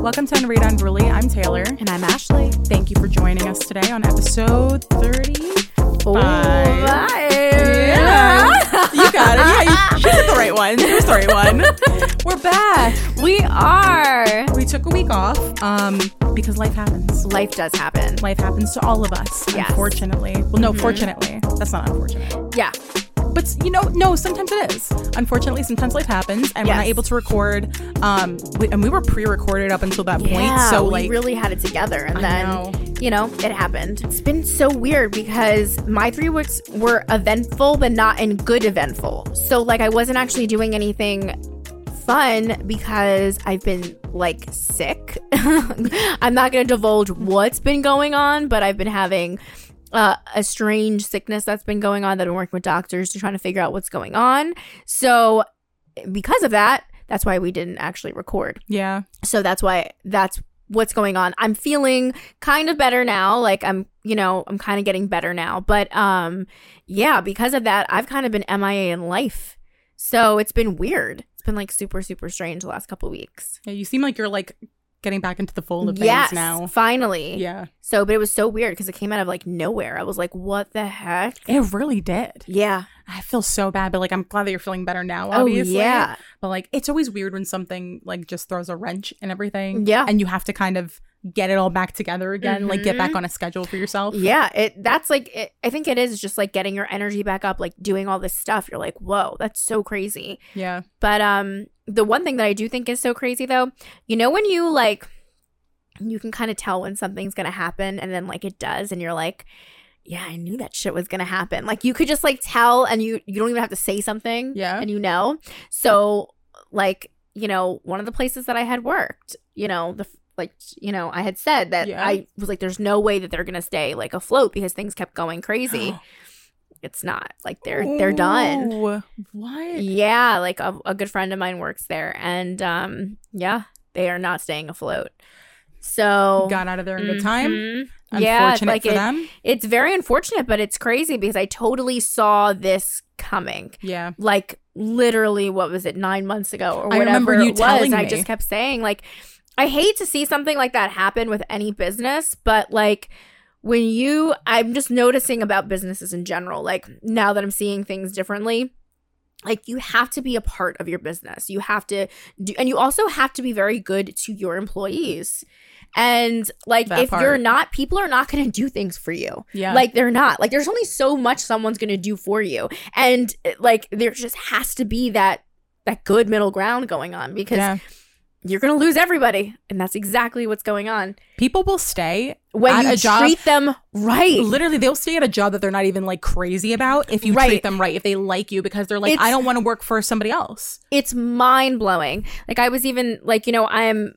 Welcome to Unrated Unruly. I'm Taylor. And I'm Ashley. Thank you for joining us today on episode 30. Oh, Yeah. You got it. Yeah, you, she said the right one. Here's the right one. We're back. We are. We took a week off um, because life happens. Life does happen. Life happens to all of us, Yes. unfortunately. Well, no, fortunately. That's not unfortunate. Yeah. But you know, no, sometimes it is. Unfortunately, sometimes life happens, and we're not able to record. Um, we, and we were pre-recorded up until that point, Yeah, so we like, really had it together, and I then know. you know it happened. It's been so weird because my three weeks were eventful, but not in good eventful. So like I wasn't actually doing anything fun because I've been like sick. I'm not going to divulge what's been going on, but I've been having uh, a strange sickness that's been going on that I'm working with doctors to trying to figure out what's going on. So because of that, that's why we didn't actually record. yeah, So that's why that's what's going on. I'm feeling kind of better now. Like I'm, you know, I'm kind of getting better now. But um yeah, because of that, I've kind of been MIA in life. So it's been weird. It's been like super super strange the last couple weeks. yeah. You seem like you're like getting back into the fold of yes, things now. finally. Yeah, So, but it was so weird because it came out of like nowhere. I was like, "What the heck?" it really did. Yeah. I feel so bad, but like I'm glad that you're feeling better now. Oh yeah. But like it's always weird when something like just throws a wrench in everything. Yeah. and you have to kind of get it all back together again, like get back on a schedule for yourself. Yeah, it that's like it, I think it is just like getting your energy back up, like doing all this stuff. You're like, "Whoa, that's so crazy." Yeah, But um the one thing that I do think is so crazy though, you know when you like you can kind of tell when something's going to happen and then like it does and you're like, yeah, I knew that shit was going to happen. Like you could just like tell and you you don't even have to say something Yeah. and you know. So like, you know, one of the places that I had worked, you know, the like you know, I had said that Yeah. I was like there's no way that they're going to stay like afloat because things kept going crazy. it's not. Like they're they're done. What? Yeah, like a, a good friend of mine works there, and um, yeah, they are not staying afloat. So Got out of there in good time. Mhm. Unfortunate Yeah, like for it- them. It's very unfortunate, but it's crazy because I totally saw this coming. Yeah. Like literally, what was it, nine months ago or I whatever remember you it was? I just kept saying like, I hate to see something like that happen with any business, but like when you, I'm just noticing about businesses in general. Like now that I'm seeing things differently like you have to be a part of your business you have to do and you also have to be very good to your employees and like That if part. you're not people are not going to do things for you Yeah. like they're not like there's only so much someone's going to do for you and like there just has to be that that good middle ground going on because yeah. You're going to lose everybody and that's exactly what's going on People will stay when at you a job. treat them right Literally, they'll stay at a job that they're not even like crazy about if you treat them right, if they like you, because they're like, It's- I don't want to work for somebody else. it's mind blowing. Like I was even like, you know, I'm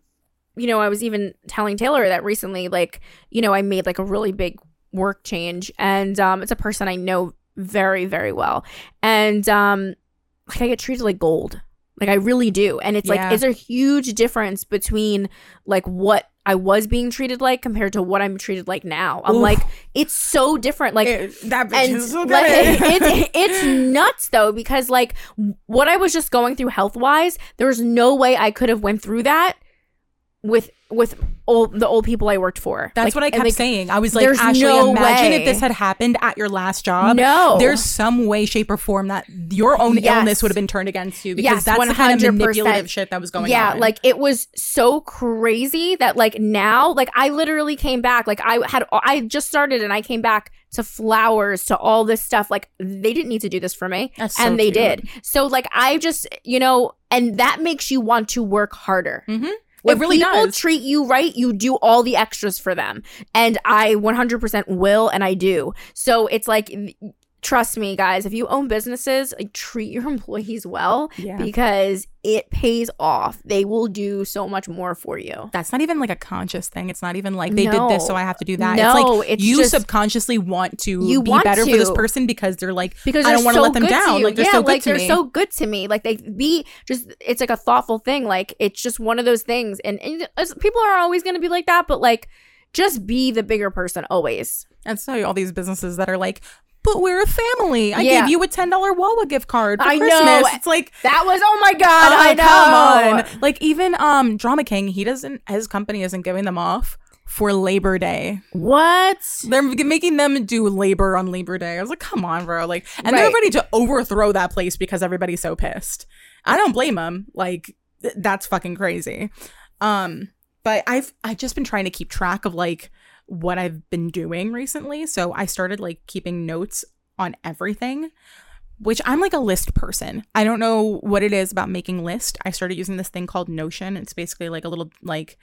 you know, I was even telling Taylor that recently, like, you know, I made like a really big work change and um it's a person I know very, very well. And um like I get treated like gold. Like I really do. And it's Yeah. like it's a huge difference between like what I was being treated like compared to what I'm treated like now. I'm Oof. like, it's so different. Like that bitch and like, it's it's nuts though because like what I was just going through health wise, there was no way I could have went through that with with old the old people I worked for. That's Like, what I kept like, saying. I was like, Ashley, no imagine way. if this had happened at your last job. No. There's some way, shape, or form that your own Yes. illness would have been turned against you because Yes, that's the kind of 100%. manipulative shit that was going yeah, on. Yeah, like it was so crazy that like now, like I literally came back. Like I had, I just started and I came back to flowers to all this stuff. Like they didn't need to do this for me, so and they cute. did. So like I just, you know, and that makes you want to work harder. Mhm. If It really people does. treat you right, you do all the extras for them. And I 100% will, and I do. So it's like, trust me, guys, if you own businesses, like treat your employees well Yeah. because it pays off. They will do so much more for you. that's not even like a conscious thing. It's not even like they No. did this, so I have to do that. No, it's like it's you just- subconsciously want to You be want better for this person because they're like, Because I they're don't want to let them down. Like they're yeah, so good like to they're me. so good to me. Like they be just it's like a thoughtful thing. Like it's just one of those things. And, and people are always going to be like that, but like just be the bigger person always. And so all these businesses that are like, but we're a family. I Yeah. gave you a ten dollar Wawa gift card for I know. Christmas. It's like That was oh my god! Oh, I know. come on. Like even um Drama King, he doesn't his company isn't giving them off for Labor Day. What? They're making them do labor on Labor Day. I was like, come on, bro. Like, and they're ready to overthrow that place because everybody's so pissed. I don't blame them. Like, th- that's fucking crazy. Um, but I've I've just been trying to keep track of like what I've been doing recently. So I started like keeping notes on everything, which I'm like a list person. I don't know what it is about making list. I started using this thing called Notion. It's basically like a little like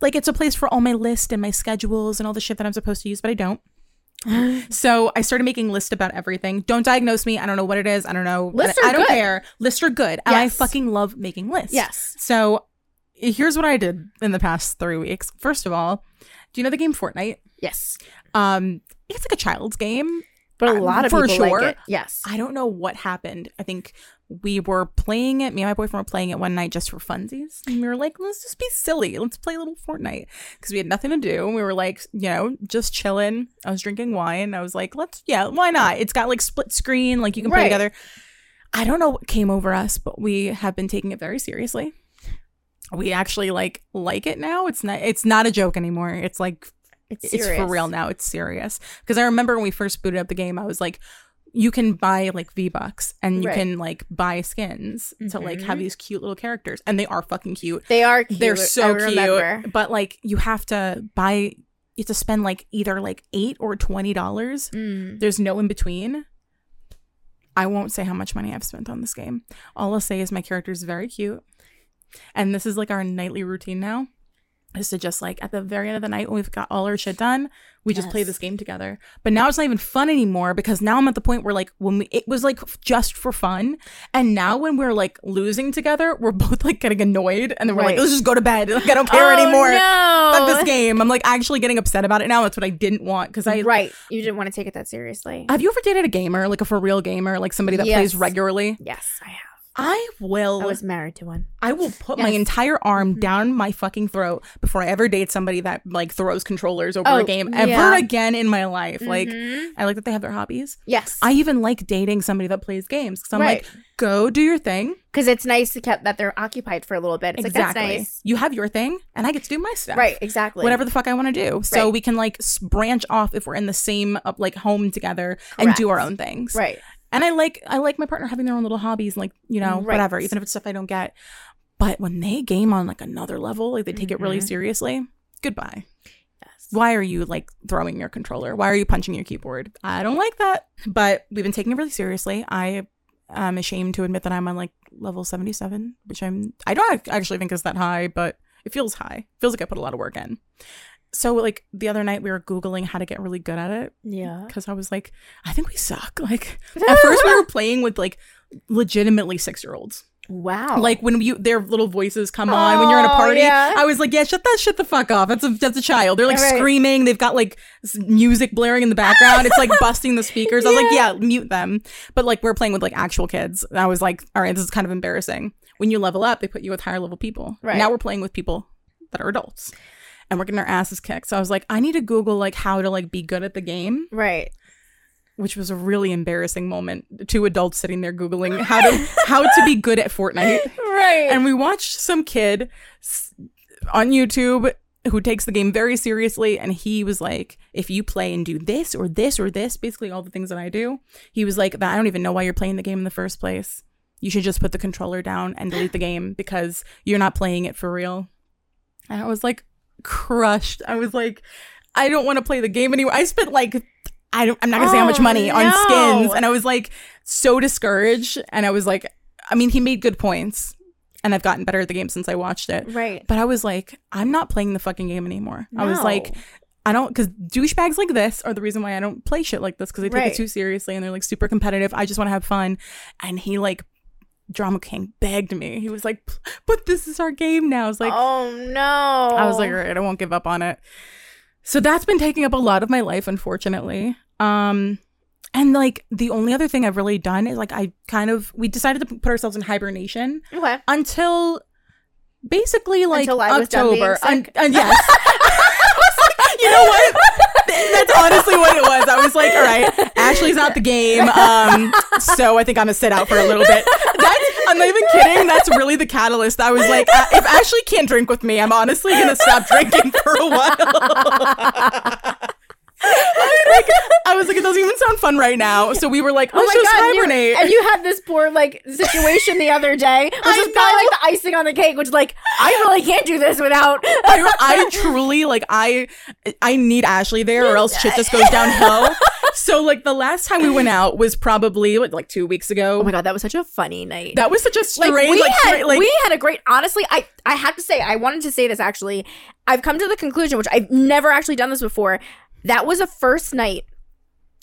like it's a place for all my list and my schedules and all the shit that I'm supposed to use, but I don't. So I started making lists about everything. Don't diagnose me. I don't know what it is. I don't know. Lists I, are I don't good. care. Lists are good. And I fucking love making lists. Yes. So here's what I did in the past three weeks. First of all, do you know the game Fortnite? Yes. Um, it's like a child's game. But a Uh, lot of for people sure. like it. Yes. I don't know what happened. I think we were playing it. Me and my boyfriend were playing it one night just for funsies. And we were like, let's just be silly. Let's play a little Fortnite. Because we had nothing to do. And We were like, you know, just chilling. I was drinking wine. I was like, let's, yeah, why not? It's got like split screen. Like you can play Right. together. I don't know what came over us, but we have been taking it very seriously. We actually like like it now. It's not it's not a joke anymore. It's like It's, it's for real now. It's serious. Because I remember when we first booted up the game, I was like, you can buy like V Bucks and you Right. can like buy skins to like have Mhm. these cute little characters. And they are fucking cute. They are cute. They're so cute. But like you have to buy you have to spend like either like eight or twenty dollars. Mm. There's no in between. I won't say how much money I've spent on this game. All I'll say is my character is very cute. And this is like our nightly routine now. Is to just like at the very end of the night when we've got all our shit done, we just play this game together. But now it's not even fun anymore because now I'm at the point where like when we it was like just for fun. And now when we're like losing together, we're both like getting annoyed and then we're like, Right. let's just go to bed. Like I don't care Oh, anymore. No. Fuck this game. I'm like actually getting upset about it now. That's what I didn't want because I right. You didn't want to take it that seriously. have you ever dated a gamer, like a for real gamer, like somebody that plays regularly? yes, I have. I will. I was married to one. I will put my entire arm Mhm. down my fucking throat before I ever date somebody that like throws controllers over Oh, a game ever yeah. again in my life. Like, Mhm. I like that they have their hobbies. yes, I even like dating somebody that plays games because I'm Right. like, go do your thing. because it's nice to keep that they're occupied for a little bit. It's exactly. like that's nice. You have your thing, and I get to do my stuff. Right. Exactly. Whatever the fuck I want to do. So Right. we can like branch off if we're in the same uh, like home together and do our own things. Right. And I like I like my partner having their own little hobbies, like you know Right. whatever, even if it's stuff I don't get. But when they game on like another level, like they take it really Mhm. seriously. Goodbye. Yes. Why are you like throwing your controller? Why are you punching your keyboard? I don't like that. But we've been taking it really seriously. I am ashamed to admit that I'm on like level 77, which I'm I don't actually think is that high, but it feels high. feels like I put a lot of work in. So like the other night we were googling how to get really good at it Yeah. because I was like, I think we suck. Like at first we were playing with like legitimately six year olds. Wow. Like when you their little voices come on when you're in a Oh, party. yeah. I was like, yeah, shut that shit the fuck off. That's a that's a child. They're like Right. screaming. They've got like music blaring in the background. It's like busting the speakers. I was like, yeah, mute them. But like we're playing with like actual kids. And I was like, all right, this is kind of embarrassing. When you level up, they put you with higher level people. Right. Now we're playing with people that are adults. And we're getting our asses kicked. So I was like, I need to Google like how to like be good at the game right. which was a really embarrassing moment. Two adults sitting there googling how to how to be good at Fortnite, Right. and we watched some kid on YouTube who takes the game very seriously, and he was like, "If you play and do this or this or this, basically all the things that I do," he was like, "I don't even know why you're playing the game in the first place. You should just put the controller down and delete the game because you're not playing it for real." And I was like crushed. I was like, I don't want to play the game anymore. I spent like I don't I'm not gonna say how much Oh, money on skins. And I was like so discouraged. And I was like, I mean, he made good points. And I've gotten better at the game since I watched it. right. But I was like, I'm not playing the fucking game anymore. I was like, I don't, because douchebags like this are the reason why I don't play shit like this because they take Right. it too seriously and they're like super competitive. I just want to have fun. And he like, Drama King begged me. He was like, but this is our game now. I was like, oh no. I was like, all right, I won't give up on it. So that's been taking up a lot of my life, unfortunately. Um, and like the only other thing I've really done is like I kind of we decided to put ourselves in hibernation okay. until basically like Until I was done being October. Un- uh, yes. you know what? That's honestly what it was. I was like, all right, Ashley's out the game. Um, so I think I'm gonna sit out for a little bit. That's I'm not even kidding. That's really the catalyst. I was like, uh, if Ashley can't drink with me, I'm honestly gonna stop drinking for a while. like, I was like, it doesn't even sound fun right now. So we were like, oh oh, let's just and you- hibernate. And you had this poor like situation the other day, which I is probably like the icing on the cake, which like I really can't do this without. I, I truly like I I need Ashley there or else shit just goes downhill. So like the last time we went out was probably like, like two weeks ago. oh my god, that was such a funny night. that was such a like we like, had straight, like we had a great honestly i i have to say i wanted to say this actually i've come to the conclusion which i've never actually done this before that was a first night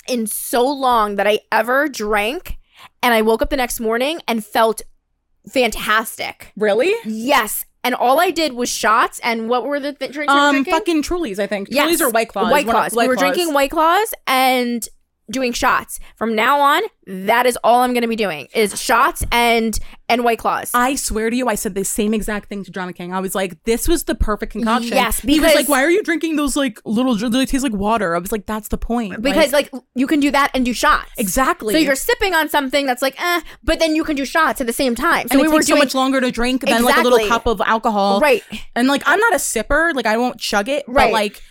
in so long that i ever drank and i woke up the next morning and felt fantastic really yes and all i did was shots and what were the th- drinks um fucking Trulies I think Yes. Trulies or White Claws White Claws. we were Claws. drinking White Claws and doing shots. From now on, that is all I'm going to be doing is shots and and White Claws. I swear to you, I said the same exact thing to Drama King. I was like, "This was the perfect concoction." Yes, he was like, "Why are you drinking those like little? They taste like water." I was like, "That's the point." because Like, like, you can do that and do shots. exactly. So you're sipping on something that's like, eh, but then you can do shots at the same time. So and we it were doing so much longer to drink than like a little cup of alcohol. right, And like I'm not a sipper, like I won't chug it, Right. but like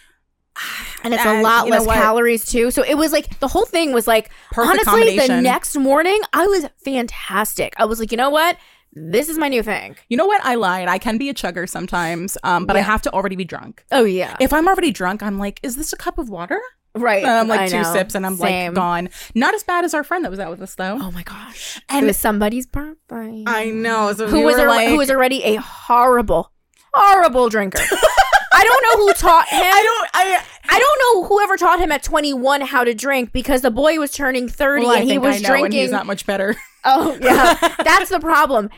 and it's Uh, a lot less calories too. So it was like the whole thing was like Perfect honestly, the next morning I was fantastic. I was like, you know what, this is my new thing. you know what? I lied. I can be a chugger sometimes, um, but I have to already be drunk. Oh yeah, If I'm already drunk, I'm like, is this a cup of water? right. And I'm like I two know. sips and I'm Same. like gone. Not as bad as our friend that was out with us though. Oh my gosh, And- it was somebody's birthday. I know. So who we was were a, like, who was already a horrible, horrible drinker. I don't know who taught him. I don't. I. I don't know whoever taught him at 21 how to drink because the boy was turning 30 Well, and he was I know, and drinking. he's not much better. oh, yeah. That's the problem.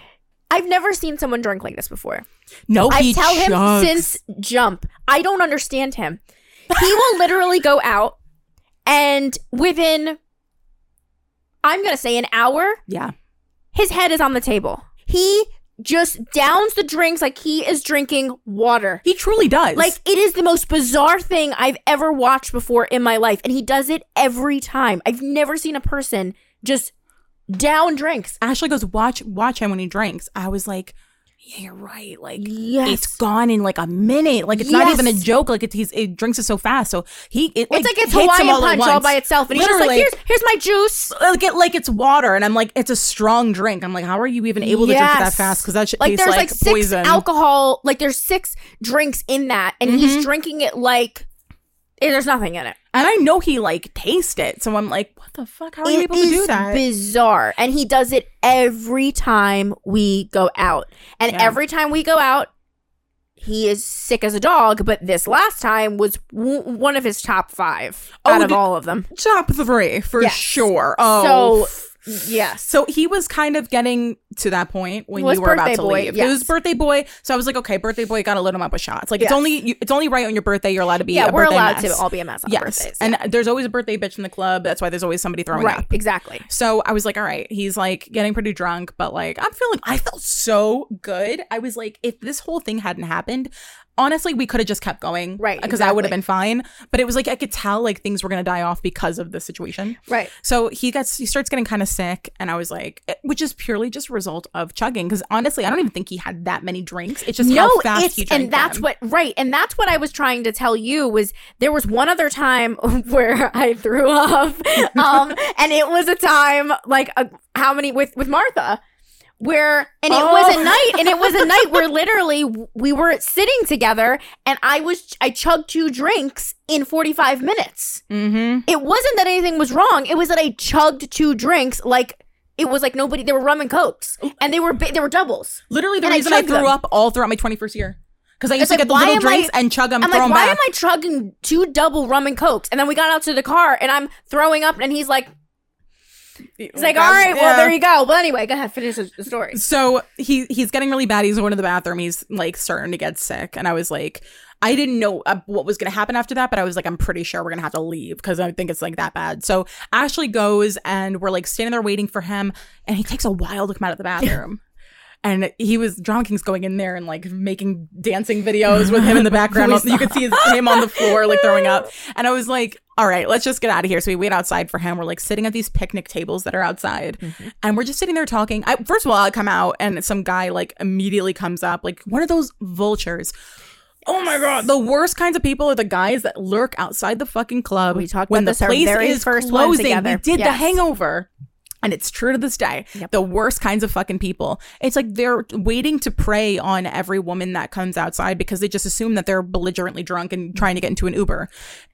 I've never seen someone drink like this before. No, I tell him since jump. I don't understand him. He will literally go out and within, I'm going to say an hour, Yeah. his head is on the table. He just downs the drinks like he is drinking water. He truly does. Like it is the most bizarre thing I've ever watched before in my life, and he does it every time. I've never seen a person just down drinks. Ashley goes, watch, watch him when he drinks. I was like, yeah, you're right. Like, Yes. it's gone in like a minute. Like, it's not even a joke. Like, it, he's, it drinks it so fast. So he, it, It's like it's Hawaiian all punch all by itself, and he's just like, "Here's, here's my juice." Like, it, like it's water, and I'm like, it's a strong drink. I'm like, how are you even able to drink it that fast? Because that shit Like tastes there's like, like, six poison. alcohol, like there's six drinks in that, and Mm-hmm. he's drinking it like Eh, there's nothing in it. and I know he like tastes it. So I'm like, what the fuck? How are you able to do that? bizarre, and he does it every time we go out, and Yeah. every time we go out, he is sick as a dog. But this last time was w- one of his top five Oh, out of all of them. Top three for Yes. sure. Oh, So yes, So he was kind of getting to that point when you were about to boy, leave. yes. It was birthday boy. So I was like, okay, birthday boy, gotta load him up with shots. Like Yes. it's only you, it's only right on your birthday you're allowed to be. yeah, a we're allowed mess. to all be a mess on yes, birthdays. and yeah. there's always a birthday bitch in the club. That's why there's always somebody throwing right, up. exactly. So I was like, all right, he's like getting pretty drunk, but like I'm feeling, I felt so good. I was like, if this whole thing hadn't happened, honestly, we could have just kept going, Right, Because I would have been fine. But it was like I could tell like things were gonna die off because of the situation. Right. So he gets he starts getting kind of sick, and I was like, eh, which is purely just a result of chugging. Because honestly, I don't even think he had that many drinks. It's just no, how fast it's he drank and that's them. what right, and that's what I was trying to tell you was there was one other time where I threw up, um, and it was a time like a, how many with with Martha. Where and it was Oh. a night, and it was a night where literally we were sitting together, and I was I chugged two drinks in forty five minutes. Mm-hmm. It wasn't that anything was wrong; it was that I chugged two drinks like it was like nobody. They were rum and cokes, and they were they were doubles. Literally, the And reason I, chugged threw them. up all throughout my 21st year because I used It's to like, get the little am I- drinks and chug them, I'm throw like, why back. am I chugging two double rum and cokes? And then we got out to the car, and I'm throwing up, and he's like, he's like, all right, well, there you go. But anyway, go ahead, finish the the story. So he he's getting really bad. He's going to the bathroom. He's like starting to get sick, and I was like, I didn't know uh, what was going to happen after that, but I was like, I'm pretty sure we're going to have to leave because I think it's like that bad. So Ashley goes, and we're like standing there waiting for him, and he takes a while to come out of the bathroom. And he was Drama King's going in there and like making dancing videos with him in the background. You could see his, him on the floor like throwing up. And I was like, all right, let's just get out of here. So we wait outside for him. We're like sitting at these picnic tables that are outside, mm-hmm. and we're just sitting there talking. I, first of all, I come out and some guy like immediately comes up, like one of those vultures. Oh my god! The worst kinds of people are the guys that lurk outside the fucking club. We talked when about the place very is first closing. We did the Hangover. And it's true to this day. Yep. The worst kinds of fucking people. It's like they're waiting to prey on every woman that comes outside because they just assume that they're belligerently drunk and trying to get into an Uber.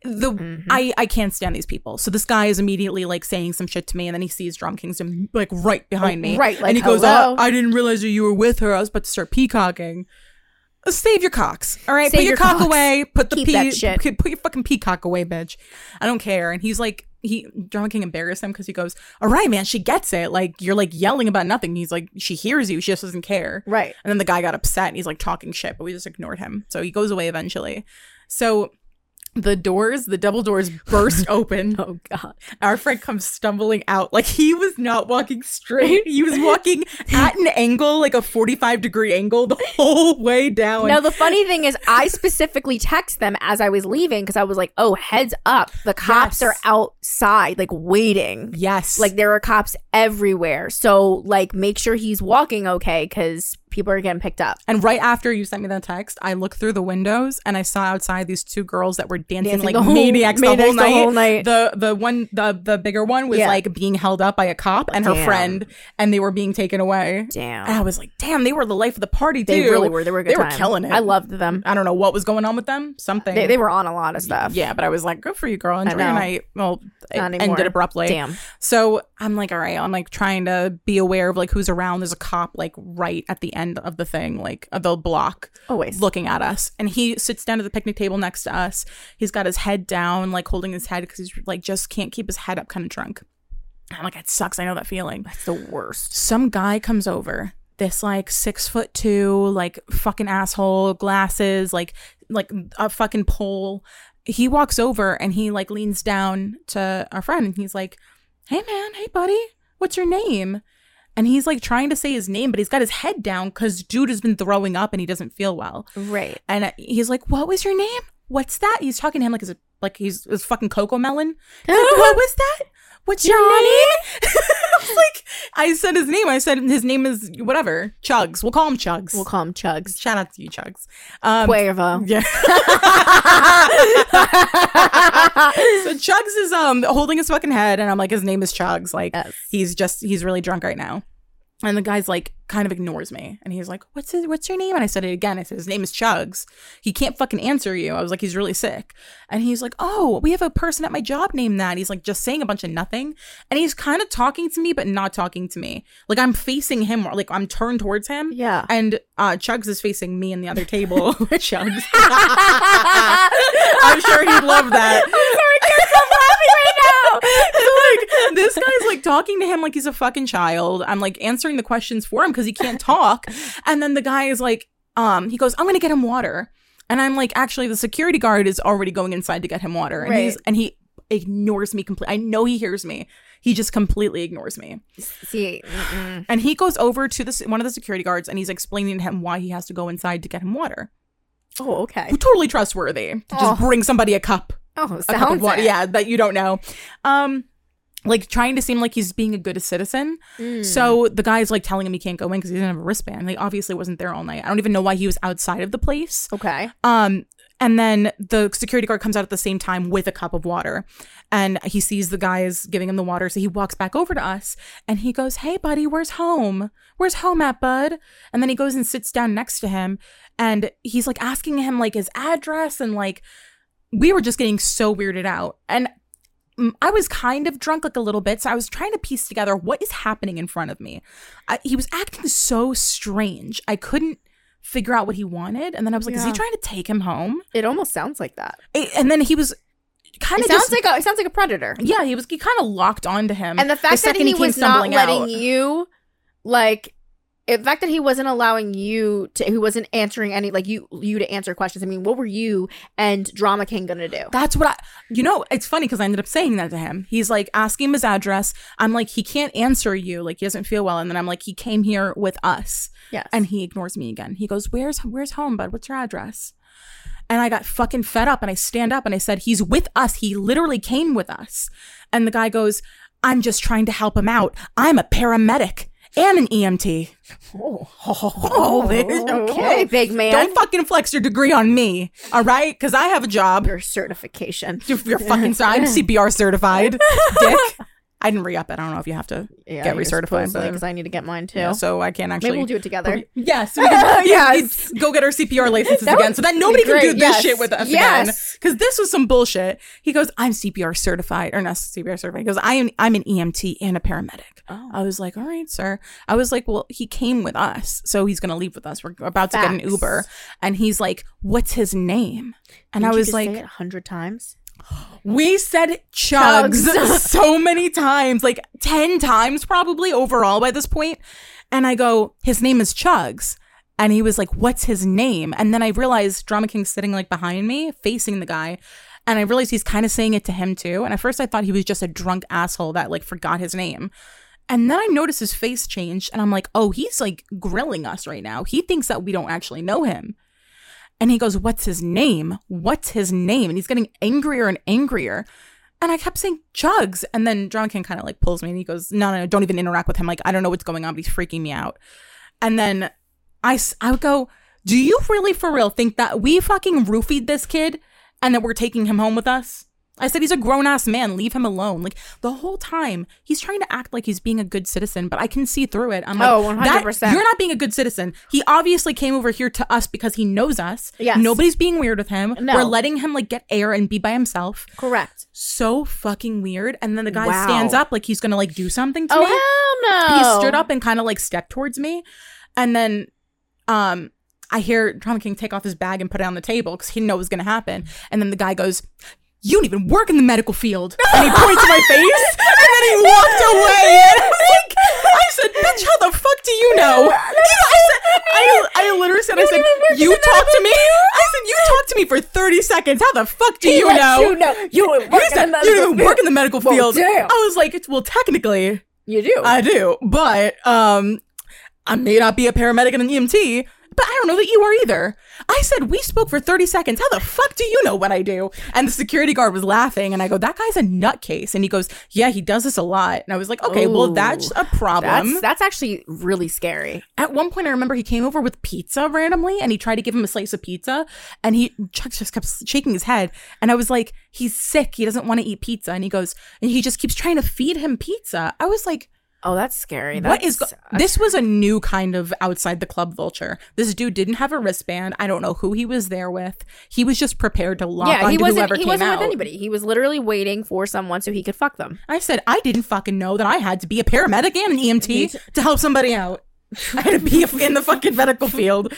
The Mm-hmm. I I can't stand these people. So this guy is immediately like saying some shit to me, and then he sees Drum Kingston like right behind me, right, like, and he goes, "Oh, I didn't realize that you were with her. I was about to start peacocking." Save your cocks, all right. Save put your, your cock cocks. away. Put the Keep pea, that shit. Put, put your fucking peacock away, bitch. I don't care. And he's like, he Drama King embarrassed him because he goes, "All right, man, she gets it. Like you're like yelling about nothing." He's like, she hears you. She just doesn't care. Right. And then the guy got upset and he's like talking shit, but we just ignored him. So he goes away eventually. So the doors, the double doors burst open. Oh god. Our friend comes stumbling out. Like he was not walking straight. He was walking at an angle, like a 45 degree angle the whole way down. Now the funny thing is, I specifically text them as I was leaving because I was like, "Oh, heads up! The cops Yes. are outside, like waiting. yes. Like there are cops everywhere. So like, make sure he's walking okay because people are getting picked up. and right after you sent me that text, I looked through the windows and I saw outside these two girls that were dancing, Dancing like the whole- maniacs, the, maniacs whole the night. whole night. The the one the the bigger one was Yeah. like being held up by a cop and her Damn. friend, and they were being taken away. Damn. And I was like, damn, they were the life of the party too. They really were. They were a good They were killing it. I loved them. I don't know what was going on with them. Something. They, they were on a lot of stuff. Yeah, but I was like, good for you, girl. Enjoy your night. Well, it Not anymore. ended abruptly. Damn. So I'm like, all right, I'm like trying to be aware of like who's around. There's a cop like right at the end of the thing, like of the block, Always. looking at us. And he sits down at the picnic table next to us. He's got his head down, like holding his head because he's like just can't keep his head up, kind of drunk. I'm like, it sucks. I know that feeling. That's the worst. Some guy comes over. This like six foot two, like fucking asshole, glasses, like like a fucking pole. He walks over and he like leans down to our friend and he's like, "Hey man, hey buddy, what's your name?" And he's like trying to say his name, but he's got his head down because dude has been throwing up and he doesn't feel well. Right. And uh, he's like, "What was your name? What's that?" He's talking to him like he's a, like he's his fucking Cocomelon. Like, what was that? What's your name? I like, I said his name. I said his name is whatever. Chugs. We'll call him Chugs. We'll call him Chugs. Shout out to you, Chugs. Um, Cuervo. yeah. so Chugs is um holding his fucking head, and I'm like, his name is Chugs. Like Yes. he's just he's really drunk right now. And the guy's like kind of ignores me. And he's like, What's his what's your name? And I said it again. I said, His name is Chugs. He can't fucking answer you. I was like, he's really sick. And he's like, Oh, we have a person at my job named that. He's like just saying a bunch of nothing. And he's kind of talking to me, but not talking to me. Like I'm facing him, like I'm turned towards him. Yeah. And uh Chugs is facing me and the other table. Chugs. I'm sure he'd love that. so like this guy's like talking to him like he's a fucking child. I'm like answering the questions for him because he can't talk. And then the guy is like, um, he goes, I'm gonna get him water. And I'm like, actually, the security guard is already going inside to get him water. And he's Right. and he ignores me completely. I know he hears me. He just completely ignores me. See, mm-mm. And he goes over to this one of the security guards and he's explaining to him why he has to go inside to get him water. oh, okay. Totally trustworthy. To just Oh. bring somebody a cup Oh, of sounds water. Yeah, that you don't know. Um, like trying to seem like he's being a good citizen. Mm. So the guy's like telling him he can't go in because he doesn't have a wristband. He obviously wasn't there all night. I don't even know why he was outside of the place. Okay. Um, and then the security guard comes out at the same time with a cup of water, and he sees the guy is giving him the water. So he walks back over to us, and he goes, "Hey, buddy, where's home? Where's home at, bud?" And then he goes and sits down next to him, and he's like asking him like his address, and like we were just getting so weirded out, and. I was kind of drunk, like a little bit, so I was trying to piece together what is happening in front of me. I, he was acting so strange. I couldn't figure out what he wanted, and then I was like, "Is he trying to take him home?" It almost sounds like that. And then he was kind of sounds just, like a, it sounds like a predator. yeah, he was he kind of locked onto him. And the fact that second he was not letting out. you, like, the fact that he wasn't allowing you to, he wasn't answering any, like you, you to answer questions. I mean, what were you and Drama King gonna do? That's what I, you know, it's funny because I ended up saying that to him. He's like asking his address. I'm like, he can't answer you. Like, he doesn't feel well. And then I'm like, he came here with us. Yes. And he ignores me again. He goes, Where's, where's home, bud? What's your address? And I got fucking fed up and I stand up and I said, He's with us. He literally came with us. And the guy goes, I'm just trying to help him out. I'm a paramedic and an EMT. Oh, Oh, okay, oh. big man. Don't fucking flex your degree on me, all right? Because I have a job. your certification. You're, you're fucking I'm CPR certified, dick. I didn't re up it. I don't know if you have to get recertified, but because I need to get mine too. yeah, so I can't actually. Maybe we'll do it together. Yes, Yes. Go get our CPR licenses again, so that nobody can do this Yes. shit with us Yes. again. Because this was some bullshit. He goes, "I'm CPR certified, or not CPR certified." He goes, "I am. I'm an EMT and a paramedic." Oh. I was like, "All right, sir." I was like, "Well, he came with us, so he's gonna leave with us. We're about to get an Uber." And he's like, "What's his name?" And I Didn't you was like, a hundred times. We said chugs, Chugs. so many times, like 10 times probably overall by this point. And I go, his name is Chugs. And he was like, what's his name? And then I realized Drama King's sitting like behind me, facing the guy. And I realized he's kind of saying it to him too. And at first I thought he was just a drunk asshole that like forgot his name. And then I noticed his face changed and I'm like, oh, he's like grilling us right now. He thinks that we don't actually know him. And he goes, What's his name? What's his name? And he's getting angrier and angrier. And I kept saying Chugs. And then Drama King kind of like pulls me and he goes, No, no, no, don't even interact with him. Like, I don't know what's going on, but he's freaking me out. And then I, I would go, Do you really for real think that we fucking roofied this kid and that we're taking him home with us? I said he's a grown ass man. Leave him alone. Like the whole time, he's trying to act like he's being a good citizen, but I can see through it. I'm like, Oh, 100%. You're not being a good citizen. He obviously came over here to us because he knows us. Yes. Nobody's being weird with him. No. We're letting him like get air and be by himself. Correct. So fucking weird. And then the guy Wow. stands up like he's gonna like do something to Oh me hell no! he stood up and kind of like stepped towards me and then um i hear drama king take off his bag and put it on the table because he didn't know what was going to happen and then the guy goes you don't even work in the medical field. And he points to my face and then he walked away. And I was like I said bitch how the fuck do you know? I said I, I literally said I said you talk to me. I said you talk to me for 30 seconds. How the fuck do you know? you know. You He work said, in the you don't work in the medical field. I was like, well, technically, You do. I do, but um, I may not be a paramedic and an EMT, but I don't know that you are either. I said we spoke for thirty seconds. How the fuck do you know what I do? And the security guard was laughing, and I go, "That guy's a nutcase." And he goes, "Yeah, he does this a lot." And I was like, "Okay, well, that's a problem." that's that's actually really scary. At one point, I remember he came over with pizza randomly, and he tried to give him a slice of pizza, and he Chuck just kept shaking his head, and I was like, "He's sick. He doesn't want to eat pizza." And he goes, and he just keeps trying to feed him pizza. I was like. Oh, that's scary. What is That's- go- this? Was a new kind of outside the club vulture. This dude didn't have a wristband. I don't know who he was there with. He was just prepared to lock yeah, he wasn't. He wasn't out. with anybody. He was literally waiting for someone so he could fuck them. I said I didn't fucking know that I had to be a paramedic and an EMT to help somebody out. I had to be in the fucking medical field.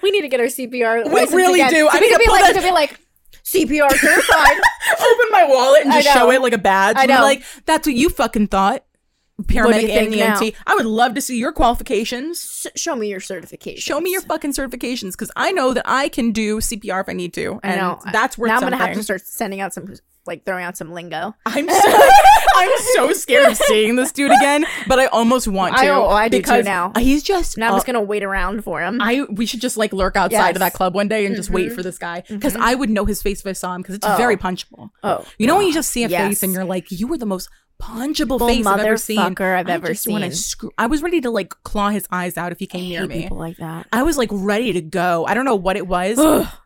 we need to get our CPR. We really again. do. I need to be like that- to be like CPR certified. Open my wallet and just show it like a badge. I and know. like that's what you fucking thought. Paramedic and? EMT. I would love to see your qualifications. S- show me your certification. Show me your fucking certifications because I know that I can do CPR if I need to, I and know. that's worth now I'm gonna have to start sending out some, like throwing out some lingo. I'm so, I'm so scared of seeing this dude again, but I almost want to. I- oh, I do too now. He's just. Now I'm uh, just gonna wait around for him. I we should just like lurk outside Yes. of that club one day and just wait for this guy because I would know his face if I saw him because it's very punchable. oh, You know when you just see a Yes. face and you're like, you were the most punchable face I've ever seen. motherfucker I've I ever seen. screw- I was ready to like claw his eyes out if he came near me. people like that. I was like ready to go. I don't know what it was.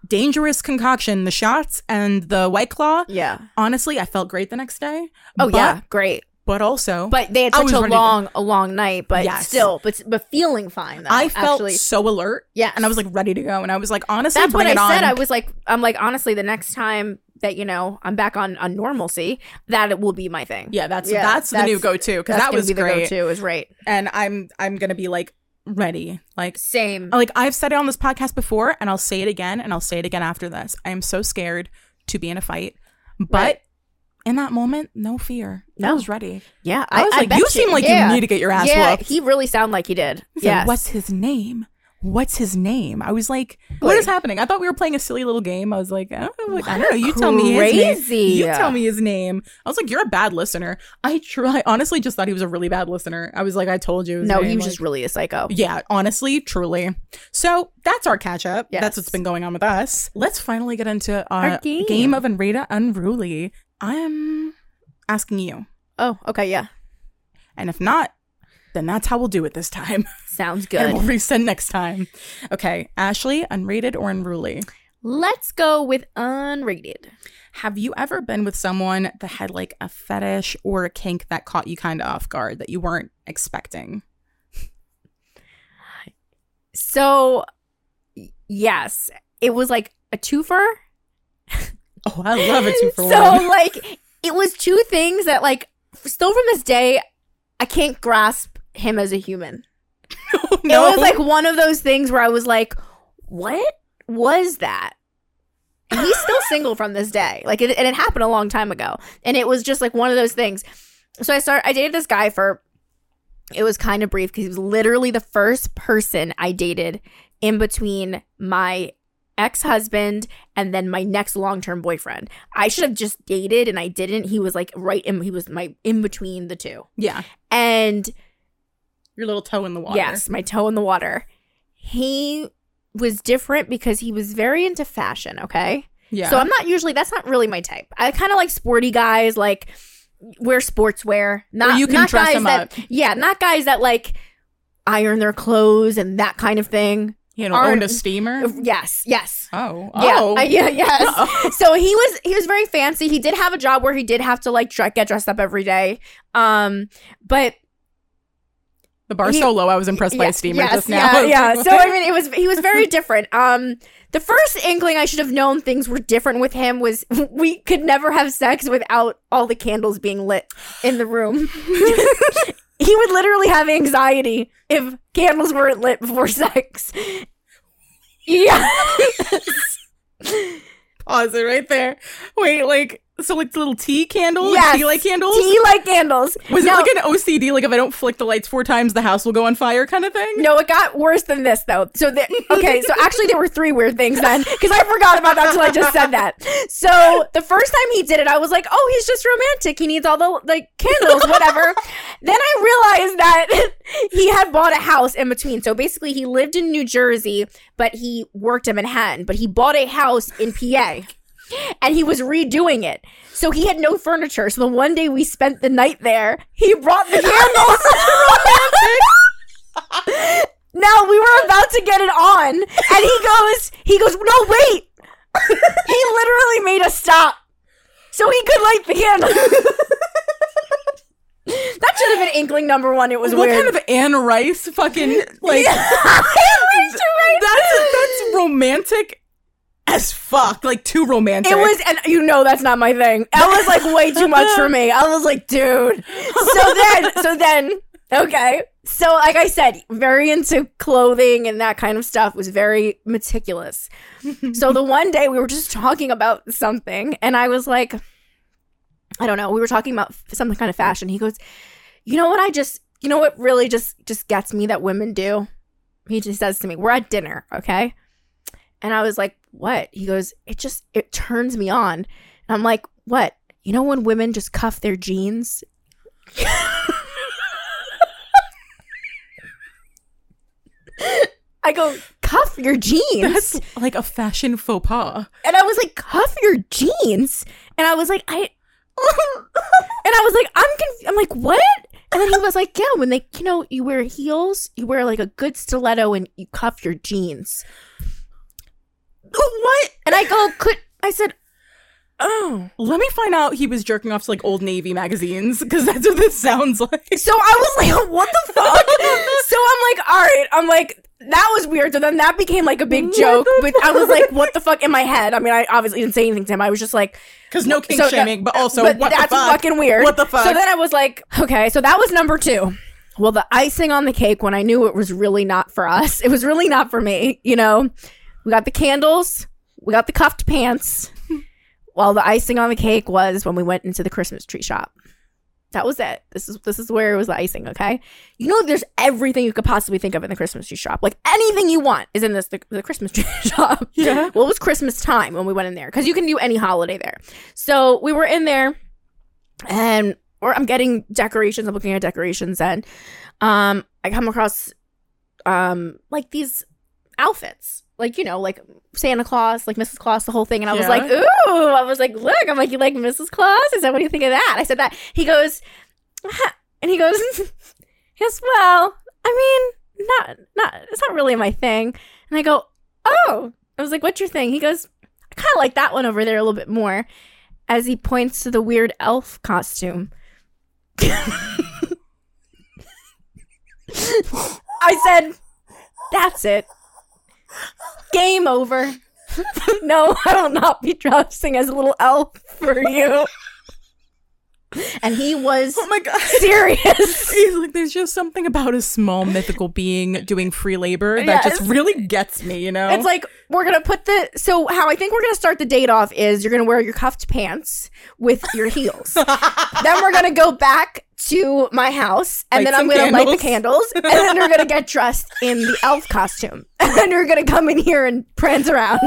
Dangerous concoction, the shots and the white claw. Yeah. Honestly, I felt great the next day. Oh but, yeah, great. but also, But they had such a ready to- long, a long night. But Yes. still, but but feeling fine though. I felt actually. so alert. Yeah, and I was like ready to go. And I was like, honestly, That's what I said. on. I was like, I'm like, honestly, the next time that you know I'm back on on normalcy, that it will be my thing. yeah, that's Yeah, that's the new go to because that was be the go-to. Is right. And I'm I'm gonna be like ready. Like Same. like I've said it on this podcast before, and I'll say it again, and I'll say it again after this. I am so scared to be in a fight, but. Right. In that moment, no fear. I was ready. yeah, I was like, bet you seem like you need to get your ass Yeah, whooped. he really sounded like he did. He said, Yes. What's his name? What's his name? I was like, what Wait. happening? I thought we were playing a silly little game. I was like, I don't know, like, I don't know. You tell me his name. You tell me his name. I was like, you're a bad listener. I try honestly just thought he was a really bad listener. I was like, I told you. No, name, he was like- just really a psycho. yeah, honestly, truly. So that's our catch up. Yes. That's what's been going on with us. Let's finally get into our, Our game. game of Unrated Unruly. I'm asking you. Oh, okay, yeah. And if not, then that's how we'll do it this time. Sounds and good. we'll resend next time. Okay, Ashley, unrated or unruly? Let's go with unrated. Have you ever been with someone that had like a fetish or a kink that caught you kind of off guard that you weren't expecting? So, yes, it was like a twofer. Oh, I love it two for so, one. like, it was two things that, like, still from this day, I can't grasp him as a human. no, It was like one of those things where I was like, what was that? And he's still single from this day. Like, it, and it happened a long time ago. And it was just like one of those things. So I started, I dated this guy for, it was kind of brief because he was literally the first person I dated in between my ex husband and then my next long term boyfriend. I should have just dated and I didn't. He was like right in, he was my in between the two. yeah, And your little toe in the water. Yes, my toe in the water. He was different because he was very into fashion, okay? yeah. So I'm not usually that's not really my type. I kind of like sporty guys like wear sportswear. Not you can not dress guys them that up. Yeah, not guys that like iron their clothes and that kind of thing. you know, aren't- owned a steamer. Yes, yes. Oh, Yeah, oh, uh, yeah, yes. Uh-oh. So he was he was very fancy. He did have a job where he did have to like dre- get dressed up every day. Um, but The bar He- so low, I was impressed by Yeah, a steamer yes, just now. Yeah, yeah. So I mean, it was he was very different. Um, the first inkling I should have known things were different with him was we could never have sex without all the candles being lit in the room. he would literally have anxiety if candles weren't lit before sex. Yeah. Pause it right there. Wait, like so, like the little tea candles, Yes. tea light candles. Tea light candles. Was Now- it like an OCD? Like if I don't flick the lights four times, the house will go on fire, kind of thing. No, it got worse than this though. So the, okay, so actually there were three weird things then because I forgot about that until I just said that. So the first time he did it, I was like, oh, he's just romantic. He needs all the like candles, whatever. then I realized that he had bought a house in between. So basically, he lived in New Jersey, but he worked in Manhattan. But he bought a house in PA. And he was redoing it. So he had no furniture. So the one day we spent the night there, he brought the candles. Now we were about to get it on, and he goes, he goes, no wait. he literally made us stop, so he could light the candle. that should have been inkling number one. It was what weird. kind of Anne Rice fucking like? Right, right. That's that's romantic as fuck. Like too romantic. It was, and you know that's not my thing. That was like way too much for me. I was like, dude. So then, so then, okay. So like I said, very into clothing and that kind of stuff. Was very meticulous. so the one day we were just talking about something, and I was like, I don't know. We were talking about some kind of fashion. He goes, you know what? I just, you know what really just just gets me that women do. He just says to me, "We're at dinner, okay?" And I was like, "What?" He goes, "It just it turns me on." And I'm like, "What?" You know when women just cuff their jeans? I go, "Cuff your jeans?" that's like a fashion faux pas. And I was like, cuff your jeans. And I was like, I. and I was like, I'm conf- I'm like, what? And then he was like, yeah, when they, you know, you wear heels, you wear like a good stiletto, and you cuff your jeans. What? And I go, could I said, oh. Let me find out he was jerking off to like old Navy magazines because that's what this sounds like. So I was like, what the fuck? so I'm like, all right. I'm like, that was weird. So then that became like a big What joke. But I was like, what the fuck in my head? I mean, I obviously didn't say anything to him. I was just like, Because no kink So, uh, shaming, but also but what that's the fuck? fucking weird. What the fuck? So then I was like, okay, so that was number two. Well, the icing on the cake when I knew it was really not for us. It was really not for me. You know, we got the candles, we got the cuffed pants. Well, the icing on the cake was when we went into the Christmas tree shop. That was it. This is this is where it was the icing, okay? You know there's everything you could possibly think of in the Christmas tree shop. Like anything you want is in this the, the Christmas tree shop. Yeah. Well, it was Christmas time when we went in there cuz you can do any holiday there. So, we were in there and or I'm getting decorations, I'm looking at decorations and um I come across um like these outfits. Like, you know, like Santa Claus, like Mrs. Claus, the whole thing. And I was like, ooh, I was like, look, I'm like, you like Mrs. Claus? Is that what do you think of that? I said that. He goes, and he goes, goes, well, I mean, not, not, it's not really my thing. And I go, oh, I was like, what's your thing? He goes, I kind of like that one over there a little bit more as he points to the weird elf costume. I said, that's it. Game over. no, I will not be dressing as a little elf for you. And he was Oh my god. serious. He's like, there's just something about a small mythical being doing free labor that just really gets me, you know? It's like we're gonna put the so how I think we're gonna start the date off is you're gonna wear your cuffed pants with your heels. then we're gonna go back to my house and Light then I'm gonna light the candles. candles and then we're gonna get dressed in the elf costume and then we're gonna come in here and prance around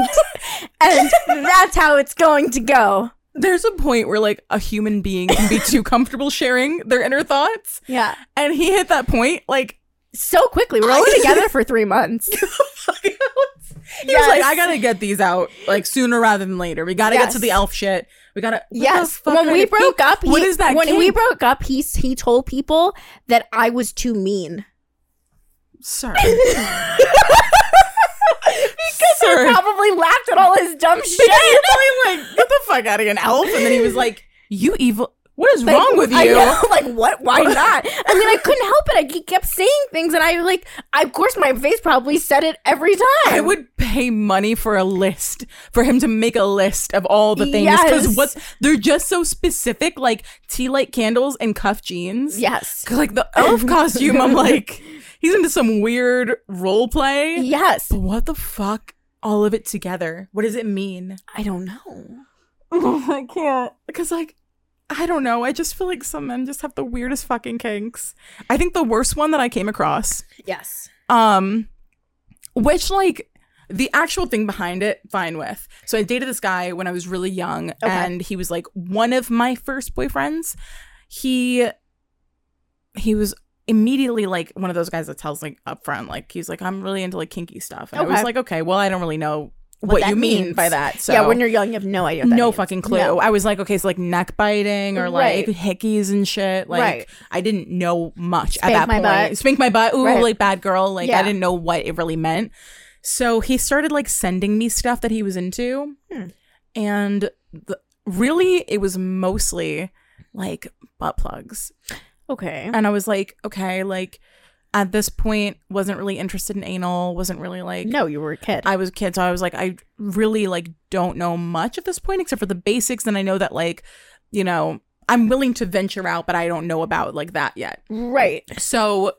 and that's how it's going to go. There's a point where like a human being can be too comfortable sharing their inner thoughts. Yeah, And he hit that point, like so quickly. We're only together for three months. he was like, I gotta get these out like sooner rather than later. We gotta get to the elf shit. We gotta what Yes. fuck When we broke kink- up, what he- is that? When we broke up, he he told people that I was too mean. Sir. Because he probably laughed at all his dumb shit. You're probably like, get the fuck out of here, an elf. And then he was like, You evil what is Like, wrong with you? I know, like what? Why not? I mean, I couldn't help it. I, he kept saying things, and I like. I, of course, my face probably said it every time. I would pay money for a list for him to make a list of all the things because Yes. what's they're just so specific, like tea light candles and cuff jeans. Yes, like the elf costume, I'm like, he's into some weird role play. Yes. But what the fuck? All of it together. What does it mean? I don't know. I can't. Because like. I don't know. I just feel like some men just have the weirdest fucking kinks. I think the worst one that I came across Yes. um, which like the actual thing behind it, fine with. So I dated this guy when I was really young, and he was like one of my first boyfriends. He he was immediately like one of those guys that tells like upfront, like he's like, I'm really into like kinky stuff. And I was like, okay, well, I don't really know what, that you mean by that. So yeah, when you're young, you have no idea. What no means. fucking clue. No. I was like, okay, so like neck biting or like Right. hickeys and shit. Like Right. I didn't know much Spank at that my point. butt. Spank my butt. Ooh, Right. like bad girl. Like Yeah. I didn't know what it really meant. So he started like sending me stuff that he was into, Hmm. and the, really it was mostly like butt plugs. Okay. And I was like, okay, like at this point, wasn't really interested in anal. Wasn't really like No, you were a kid. I was a kid, so I was like, I really like don't know much at this point except for the basics, and I know that like, you know, I'm willing to venture out, but I don't know about like that yet. right. So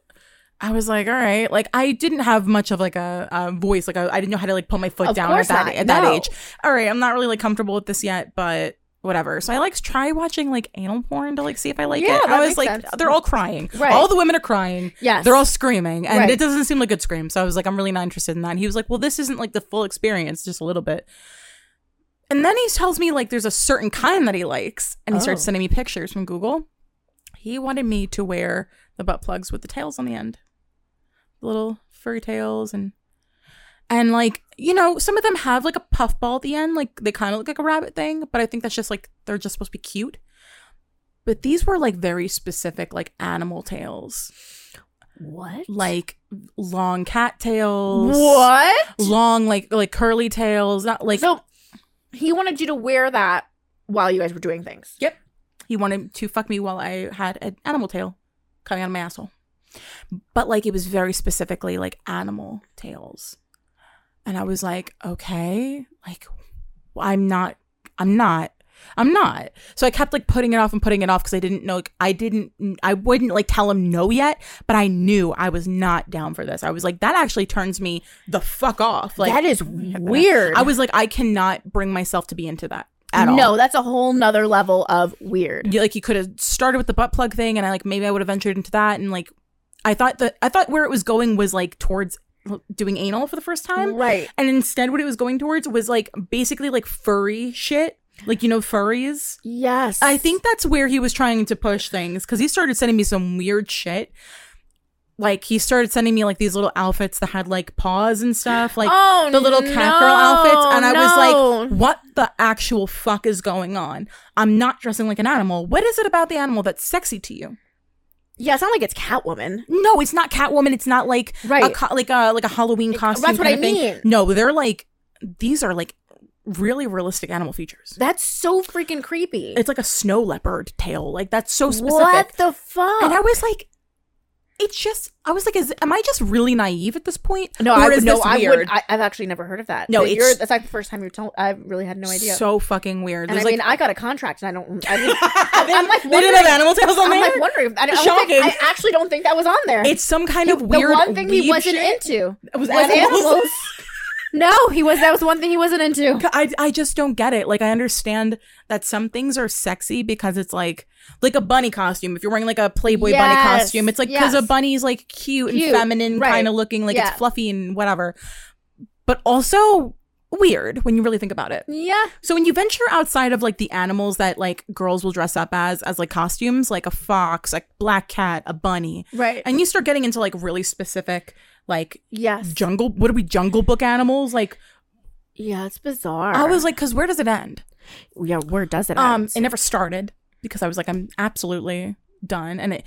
I was like, all right, like I didn't have much of like a, a voice, like I, I didn't know how to like put my foot Of down at that not, at that no. age. All right, I'm not really like comfortable with this yet, but whatever. So I like try watching like anal porn to like see if I like Yeah, it. I was like, sense. they're all crying. Right. All the women are crying. Yes. They're all screaming, and Right. it doesn't seem like good scream. So I was like, I'm really not interested in that. And he was like, Well, this isn't like the full experience, just a little bit. And then he tells me like there's a certain kind that he likes, and he starts Oh. sending me pictures from Google. He wanted me to wear the butt plugs with the tails on the end, little furry tails, and and like you know, some of them have like a puff ball at the end, like they kind of look like a rabbit thing, but I think that's just like they're just supposed to be cute. But these were like very specific, like animal tails What? like long cat tails what? long like like curly tails not like so he wanted you to wear that while you guys were doing things. yep he wanted to fuck me while i had an animal tail coming out of my asshole but like it was very specifically like animal tails and i was like okay like i'm not i'm not i'm not so i kept like putting it off and putting it off because i didn't know like, i didn't i wouldn't like tell him no yet but i knew i was not down for this i was like that actually turns me the fuck off like that is weird. I was like, I cannot bring myself to be into that. at all. No, that's a whole nother level of weird. You- like you could have started with the butt plug thing and I like maybe I would have ventured into that and like I thought that I thought where it was going was like towards doing anal for the first time Right. and instead what it was going towards was like basically like furry shit like you know furries Yes. I think that's where he was trying to push things because he started sending me some weird shit. Like he started sending me like these little outfits that had like paws and stuff, like oh, the little cat no, girl outfits, and I no. was like, "What the actual fuck is going on? I'm not dressing like an animal. What is it about the animal that's sexy to you?" Yeah, it's not like it's Catwoman. No, it's not Catwoman. It's not like a Right. co- like a like a Halloween costume. that's what I mean. No, they're like these are like really realistic animal features. That's so freaking creepy. It's like a snow leopard tail. Like that's so specific. what the fuck? And I was like, it's just, I was like, is, am I just really naive at this point? no, or I is no, this I weird? would. I, I've actually never heard of that. No, it's- you're, that's like the first time you're told. I really had no idea. So fucking weird. and I mean, like, I got a contract, and I don't. I mean, they, I'm like they didn't have animal tails on I'm there. like wondering. I, Shocking. I actually don't think that was on there. it's some kind of weird. The one thing he wasn't shit. into was was animals. animals. no, he was. That was one thing he wasn't into. I, I just don't get it. Like I understand that some things are sexy because it's like like a bunny costume. If you're wearing like a Playboy bunny costume, it's like because a yes. bunny's like cute, Cute, and feminine, right. kind of looking, like Yeah. it's fluffy and whatever. But also weird when you really think about it. Yeah. So when you venture outside of like the animals that like girls will dress up as as like costumes, like a fox, like black cat, a bunny, Right. and you start getting into like really specific like yes. jungle what are we jungle book animals like Yeah, it's bizarre. i was like because where does it end yeah, where does it um end? it never started because i was like i'm absolutely done and it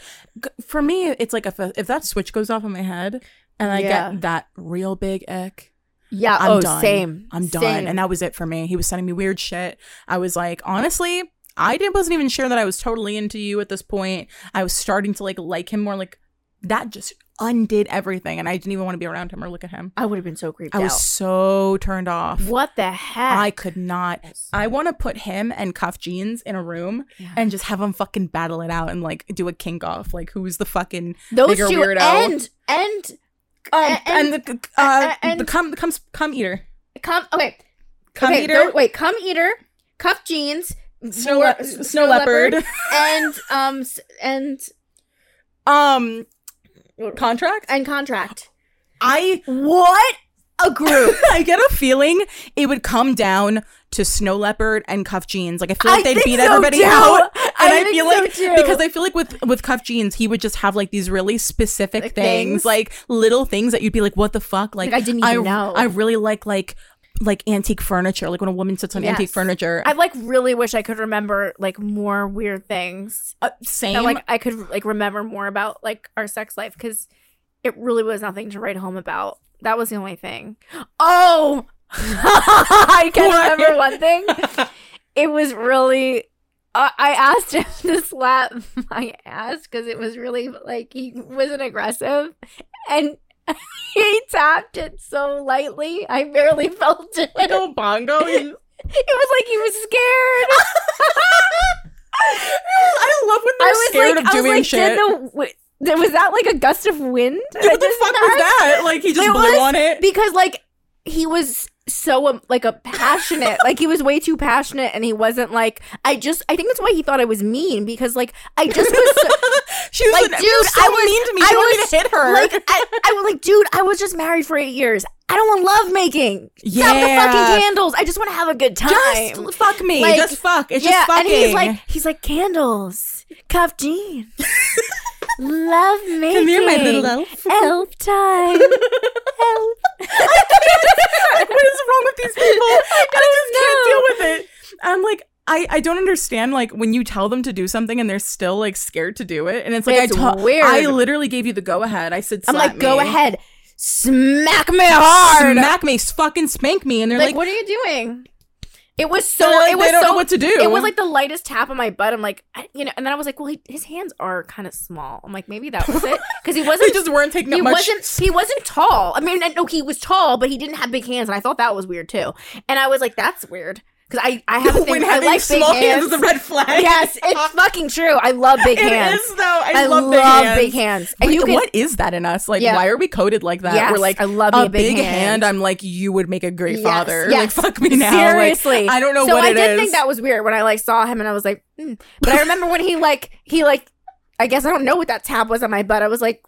for me it's like if, a, if that switch goes off in my head and i Yeah. get that real big ick yeah. i'm oh, done same. i'm done Same. and that was it for me he was sending me weird shit i was like honestly i didn't wasn't even sure that i was totally into you at this point i was starting to like like him more like that just undid everything and i didn't even want to be around him or look at him I would have been so creeped I out. was so turned off. what the heck? I could not. I want to put him and Cuff Jeans in a room Yeah. and just have them fucking battle it out and like do a kink off. Like who's the fucking Those bigger two weirdo? and and um, and- and, the uh, and- the cum cum cum eater. come. Okay. Cum okay, eater. wait, come eater, cuff jeans, Snow, le- snow, leopard. and um s- and um, contract. and contract. I What a group! I get a feeling it would come down to Snow Leopard and Cuff Jeans. Like I feel like I they'd beat so, everybody too. out. And I, think feel so, like too. because I feel like with with Cuff Jeans, he would just have like these really specific Like things, things. like little things that you'd be like, "What the fuck?" Like, Like, I didn't even know. I really like like like antique furniture. Like when a woman sits on antique furniture. I like really wish I could remember like more weird things. uh, same. That like I could like remember more about like our sex life because it really was nothing to write home about. That was the only thing. Oh, I can What? remember one thing. It was really. Uh, I asked him to slap my ass because it was really like he wasn't aggressive, and he tapped it so lightly. I barely felt it. like a bongo. It was like he was scared. I love when they're I was scared like, of I was doing like, shit. did the was that like a gust of wind? what the fuck was that? Like he just It blew was on it. Because like he was so um, like a passionate, like he was way too passionate, and he wasn't like I just. I think that's why he thought I was mean because like I just was. So, she was like, like, dude, so I was- mean to me. I was, to hit her. Like I, I was like, dude, I was just married for eight years. I don't want love making. Stop the Yeah. fucking candles. I just want to have a good time. just fuck me. Like, just fuck. It's yeah, just fucking. and he's like, he's like candles, cuff jeans, love making. Come here, my little elf. elf time. elf. Like, what is wrong with these people? I, just can't deal with it. I'm like, I, I don't understand like when you tell them to do something and they're still like scared to do it and it's like It's I weird. I literally gave you the go ahead. I said I'm like, go ahead, smack me hard. smack me, fucking spank me, and they're like, like, what are you doing? It was so. like, it was they don't so. know what to do. It was like the lightest tap on my butt. I'm like, I, you know, and then I was like, well, he, his hands are kind of small. I'm like, maybe that was it because he wasn't. just weren't taking he wasn't. He wasn't tall. I mean, no, he was tall, but he didn't have big hands, and I thought that was weird too. And I was like, that's weird because I I have a thing. when I like big small hands hands. is a red flag. yes, it's fucking true. I love big It hands. is, though. I, I love, love, big hands. big hands. And Wait, can, what is that in us? Like, Yeah. why are we coded like that? Yes, We're like, I love a big big hand. hand. I'm like, you would make a great Yes, father. yes. Like, fuck me now. Like, Seriously, I don't know what that is. so what I it did is. think that was weird when I like saw him and I was like, mm. but I remember when he like he like I guess I don't know what that tap was on my butt. I was like,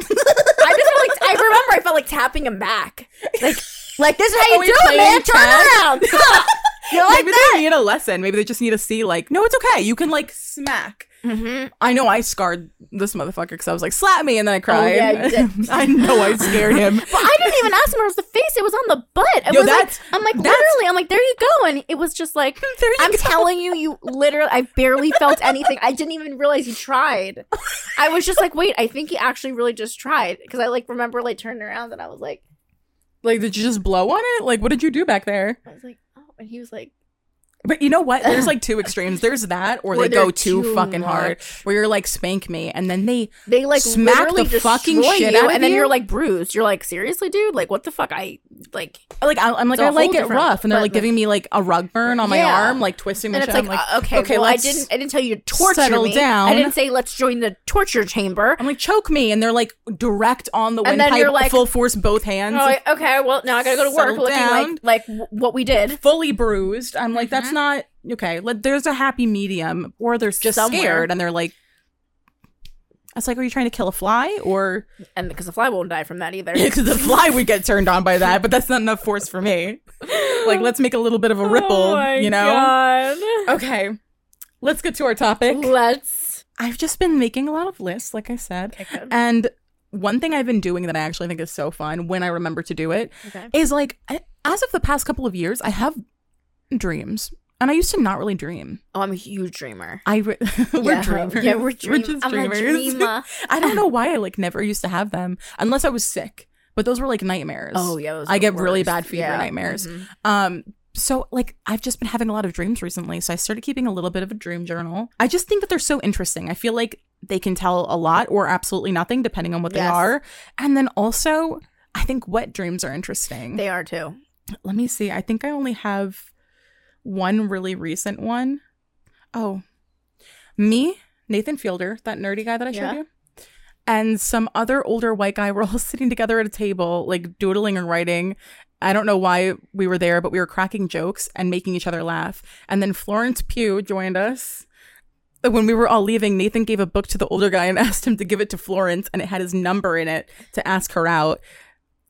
I just felt like I remember I felt like tapping him back, like like this is how you Are do it, man. Turn tag? around. like Maybe that? they need a lesson. Maybe they just need to see, like, no, it's okay. You can like smack. Mm-hmm. I know I scarred this motherfucker because I was like, slap me, and then I cried. Oh, yeah, did. I know I scared him. But I didn't even ask him. It was the face. It was on the butt. It Yo, was like, I'm like literally. I'm like there you go, and it was just like I'm go. telling you, you literally. I barely felt anything. I didn't even realize he tried. I was just like, wait, I think he actually really just tried because I like remember like turning around and I was like, Like, did you just blow on it? Like, what did you do back there? I was like, oh, and he was like, But you know what? There's like two extremes. There's that, or Or they go too, too fucking hard, where you're like spank me, and then they they like Smack the fucking shit out and then you? you're like bruised. You're like, seriously, dude? Like, what the fuck? I like, like I, I'm like I like it rough, and they're like giving me like a rug burn on my Yeah. arm, like twisting my and shit. it's like, I'm like, uh, okay, okay, well, I didn't, I didn't tell you to torture me. down. I didn't say let's join the torture chamber. I'm like choke me, and they're like direct on the And then you're like- full force, both hands. Oh, like, okay, well, now I gotta go to work looking down. like like what we did. fully bruised. I'm like, Mm-hmm. That's uh-huh. not okay. Let, there's a happy medium, or they're just Somewhere. scared and they're like, I was like, are you trying to kill a fly, or And because the fly won't die from that either. because the fly would get turned on by that? But that's not enough force for me. Like, let's make a little bit of a oh ripple, Oh you know? God. Okay, let's get to our topic. Let's. I've just been making a lot of lists, like I said, Okay, and one thing I've been doing that I actually think is so fun when I remember to do it Okay. is like as of the past couple of years, I have dreams, and I used to not really dream. Oh, I'm a huge dreamer. I re- we're yeah, dreamers. Yeah, we're, dream- just I'm dreamers. I don't know why I like never used to have them unless I was sick. But those were like nightmares. Oh yeah, I get the really bad fever Yeah. nightmares. Mhm. Um so like I've just been having a lot of dreams recently. So I started keeping a little bit of a dream journal. I just think that they're so interesting. I feel like they can tell a lot or absolutely nothing depending on what they are. And then also I think wet dreams are interesting. They are too. Let me see. I think I only have one really recent one. Oh, me, Nathan Fielder, that nerdy guy that I showed Yeah. you, and some other older white guy were all sitting together at a table, like doodling and writing. I don't know why we were there, but we were cracking jokes and making each other laugh. And then Florence Pugh joined us. When we were all leaving, Nathan gave a book to the older guy and asked him to give it to Florence, and it had his number in it to ask her out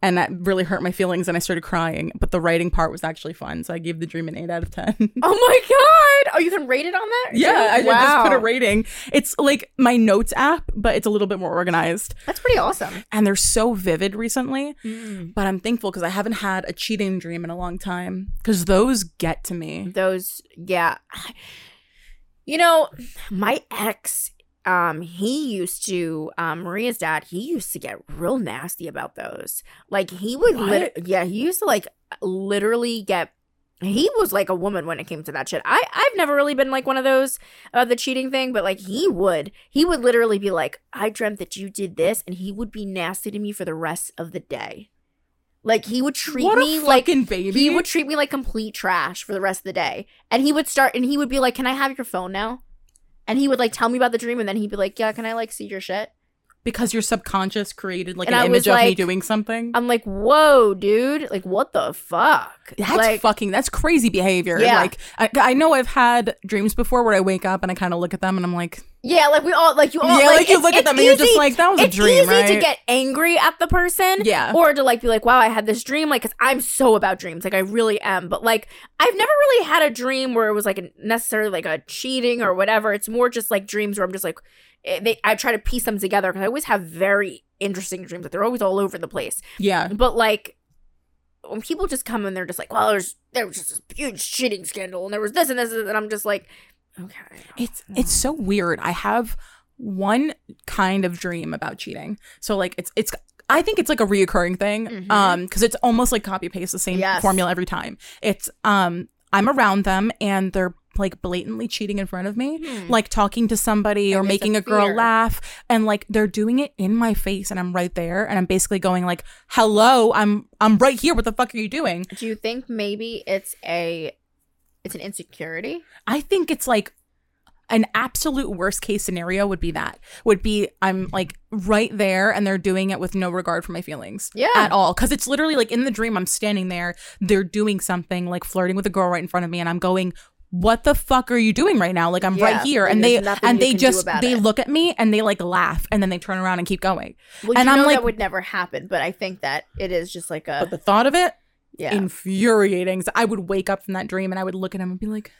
and that really hurt my feelings and I started crying. But the writing part was actually fun, so I gave the dream an eight out of ten. Oh my god! Oh, you can rate it on that? yeah, I, I just wow. put a rating. It's like my notes app, but it's a little bit more organized. That's pretty awesome. And they're so vivid recently. Mm. But I'm thankful because I haven't had a cheating dream in a long time. Because those get to me. Those, yeah. You know, my ex, um, he used to, um, Maria's dad, he used to get real nasty about those. Like he would, lit- yeah, he used to like literally get. He was like a woman when it came to that shit. I I've never really been like one of those about the cheating thing, but like he would, he would literally be like, "I dreamt that you did this," and he would be nasty to me for the rest of the day. Like he would treat me like baby. he would treat me like complete trash for the rest of the day. And he would start and he would be like, Can I have your phone now? And he would like tell me about the dream and then he'd be like, Yeah, can I like see your shit? because your subconscious created like And an I image of me doing something. I'm like, Whoa, dude. Like, what the fuck? That's like fucking. That's crazy behavior. Yeah. Like I, I know I've had dreams before where I wake up and I kind of look at them and I'm like, Yeah, like we all like you all Yeah, like, you look at them and you're just like, that was a dream. it's easy to get angry at the person. Yeah. Or to like be like, wow, I had this dream. Like, cause I'm so about dreams. Like, I really am. But like, I've never really had a dream where it was like a, necessarily like a cheating or whatever. It's more just like dreams where I'm just like, eh, they, I try to piece them together because I always have very interesting dreams. Like, they're always all over the place. yeah, But like, when people just come and they're just like, well, there's, there was just this huge cheating scandal and there was this and this, and I'm just like, okay. it's it's so weird. I have one kind of dream about cheating. So like it's it's I think it's like a reoccurring thing. Mhm. Um, because it's almost like copy paste the same Yes. formula every time. It's um I'm around them and they're like blatantly cheating in front of me, Hmm. like talking to somebody or And a making a girl laugh, and like they're doing it in my face, and I'm right there, and I'm basically going like, "Hello, I'm I'm right here. What the fuck are you doing?" Do you think maybe it's a it's an insecurity? I think it's like an absolute worst case scenario would be that would be I'm like right there and they're doing it with no regard for my feelings Yeah. at all because it's literally like in the dream I'm standing there they're doing something like flirting with a girl right in front of me and I'm going what the fuck are you doing right now like I'm Yeah, right here and and they and they just they it. look at me and they like laugh and then they turn around and keep going Well, And I'm know like- that would never happen, but I think that it is just like a but the thought of it yeah. infuriating. So I would wake up from that dream and I would look at him and be like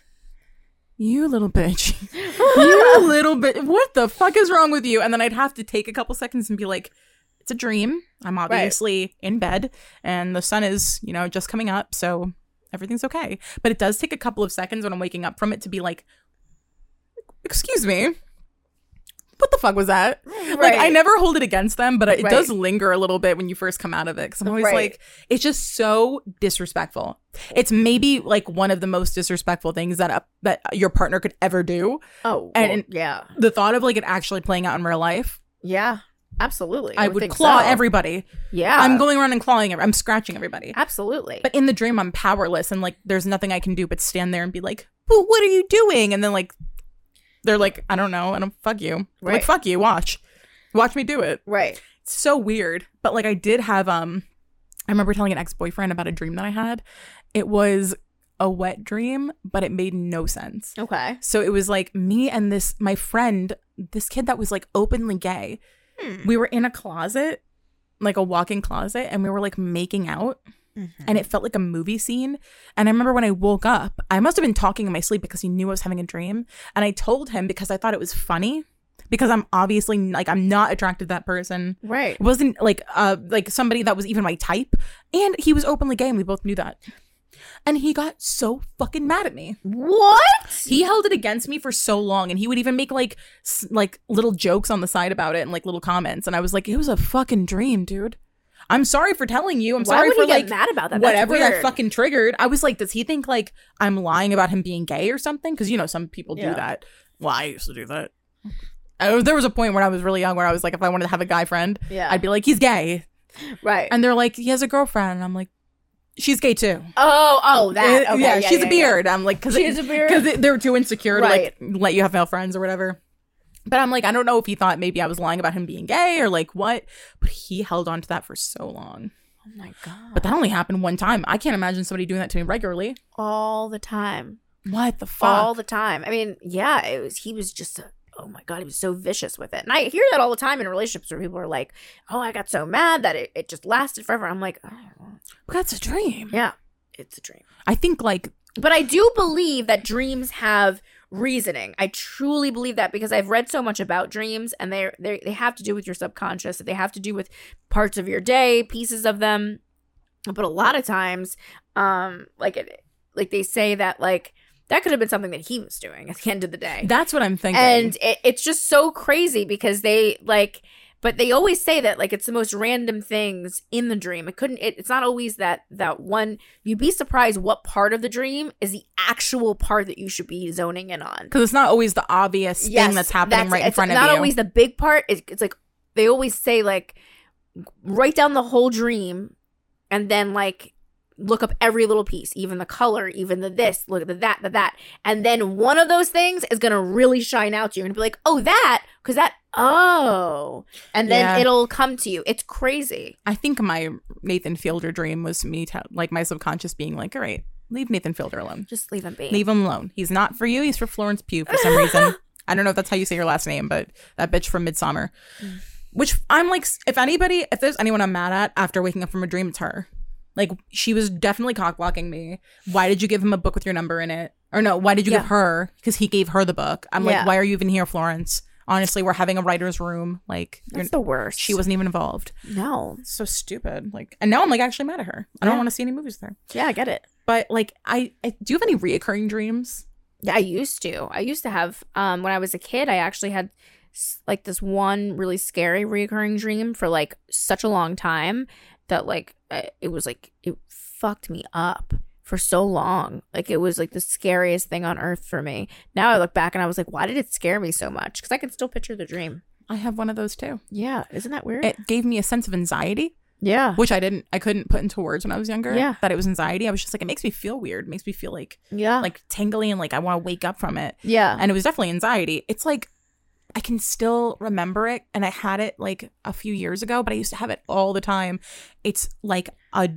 you little bitch. You little bit what the fuck is wrong with you? And then i'd have to take a couple seconds and be like it's a dream. I'm obviously in bed and the sun is you know just coming up so everything's okay. But it does take a couple of seconds when i'm waking up from it to be like excuse me what the fuck was that like i never hold it against them but it Right. does linger a little bit when you first come out of it because i'm always Right. like it's just so disrespectful it's maybe like one of the most disrespectful things that a, that your partner could ever do oh, and- well, yeah, the thought of like it actually playing out in real life, yeah, absolutely. I, would think claw so. everybody. Yeah, I'm going around and clawing every- I'm scratching everybody. absolutely. But in the dream, I'm powerless and like there's nothing I can do but stand there and be like, well, what are you doing? And then like they're like, I don't know, and I'm fuck you. Right. Like fuck you, watch, watch me do it. right. It's so weird. But like I did have um, I remember telling an ex boyfriend about a dream that I had. It was a wet dream, but it made no sense. Okay. So it was like me and this my friend, this kid that was like openly gay. Hmm. We were in a closet, like a walk-in closet, and we were like making out, Mm-hmm. and it felt like a movie scene. And I remember when I woke up, I must have been talking in my sleep because he knew I was having a dream, and I told him because I thought it was funny because I'm obviously like I'm not attracted to that person. Right. It wasn't like uh like somebody that was even my type, and he was openly gay, and we both knew that. And he got so fucking mad at me What? he held it against me for so long and he would even make like s- like little jokes on the side about it and like little comments and i was like it was a fucking dream dude i'm sorry for telling you i'm Why sorry would for he get like mad about that? That's whatever that weird. fucking triggered i was like does he think like i'm lying about him being gay or something because you know some people do Yeah. that well i used to do that I, there was a point when i was really young where i was like if i wanted to have a guy friend Yeah. i'd be like he's gay right. and they're like he has a girlfriend and i'm like she's gay too oh, oh, that. uh, Okay, yeah, she's a beard. I'm like, because She has a beard? because they're too insecure Right. to like let you have male friends or whatever. But I'm like, I don't know if he thought maybe I was lying about him being gay or like what. But he held on to that for so long. Oh my god. But that only happened one time. I can't imagine somebody doing that to me regularly. all the time. What the fuck? all the time. I mean, yeah, it was. He was just. A, oh my god, he was so vicious with it. And I hear that all the time in relationships where people are like, "Oh, I got so mad that it, it just lasted forever." I'm like, oh, That's a dream. yeah, it's a dream. I think like But I do believe that dreams have reasoning. I truly believe that because I've read so much about dreams, and they they they have to do with your subconscious. They have to do with parts of your day, pieces of them. But a lot of times, um, like it, like they say that like that could have been something that he was doing at the end of the day. that's what I'm thinking. and it, it's just so crazy because they like but they always say that like it's the most random things in the dream. It couldn't it, it's not always that that one you'd be surprised what part of the dream is the actual part that you should be zoning in on. Because it's not always the obvious thing that's happening right in front of you. it's not always the big part. It's, it's like they always say like write down the whole dream and then like look up every little piece even the color even the this look at the that the that. And then one of those things is gonna really shine out to you and be like oh that because that oh and then Yeah. it'll come to you it's crazy I think my Nathan Fielder dream was me, like my subconscious being like, all right, leave Nathan Fielder alone. just leave him be Leave him alone. He's not for you. He's for Florence Pugh for some reason. I don't know if that's how you say your last name, but that bitch from Midsommar. Mm. Which I'm like, if anybody, if there's anyone I'm mad at after waking up from a dream, it's her. Like she was definitely cock blocking me. Why did you give him a book with your number in it? Or no, why did you Yeah. give her? Because he gave her the book. I'm Yeah. like, why are you even here, Florence? Honestly, we're having a writer's room. Like, that's the worst she wasn't even involved. no So stupid. Like, and now I'm like actually mad at her. I don't Yeah. want to see any movies there yeah i get it But like, I, I do you have any reoccurring dreams? Yeah, I used to. I used to have um when I was a kid, I actually had like this one really scary recurring dream for like such a long time that like uh, it was like it fucked me up for so long. Like it was like the scariest thing on earth for me. Now I look back and I was like, why did it scare me so much? Because I can still picture the dream. I have one of those too. Yeah, isn't that weird? It gave me a sense of anxiety, yeah, which I didn't, I couldn't put into words when I was younger. Yeah. That it was anxiety. I was just like, it makes me feel weird. It makes me feel like, yeah, like tingly and like I want to wake up from it. yeah. And it was definitely anxiety. It's like, I can still remember it. And I had it like a few years ago, but I used to have it all the time. It's like a,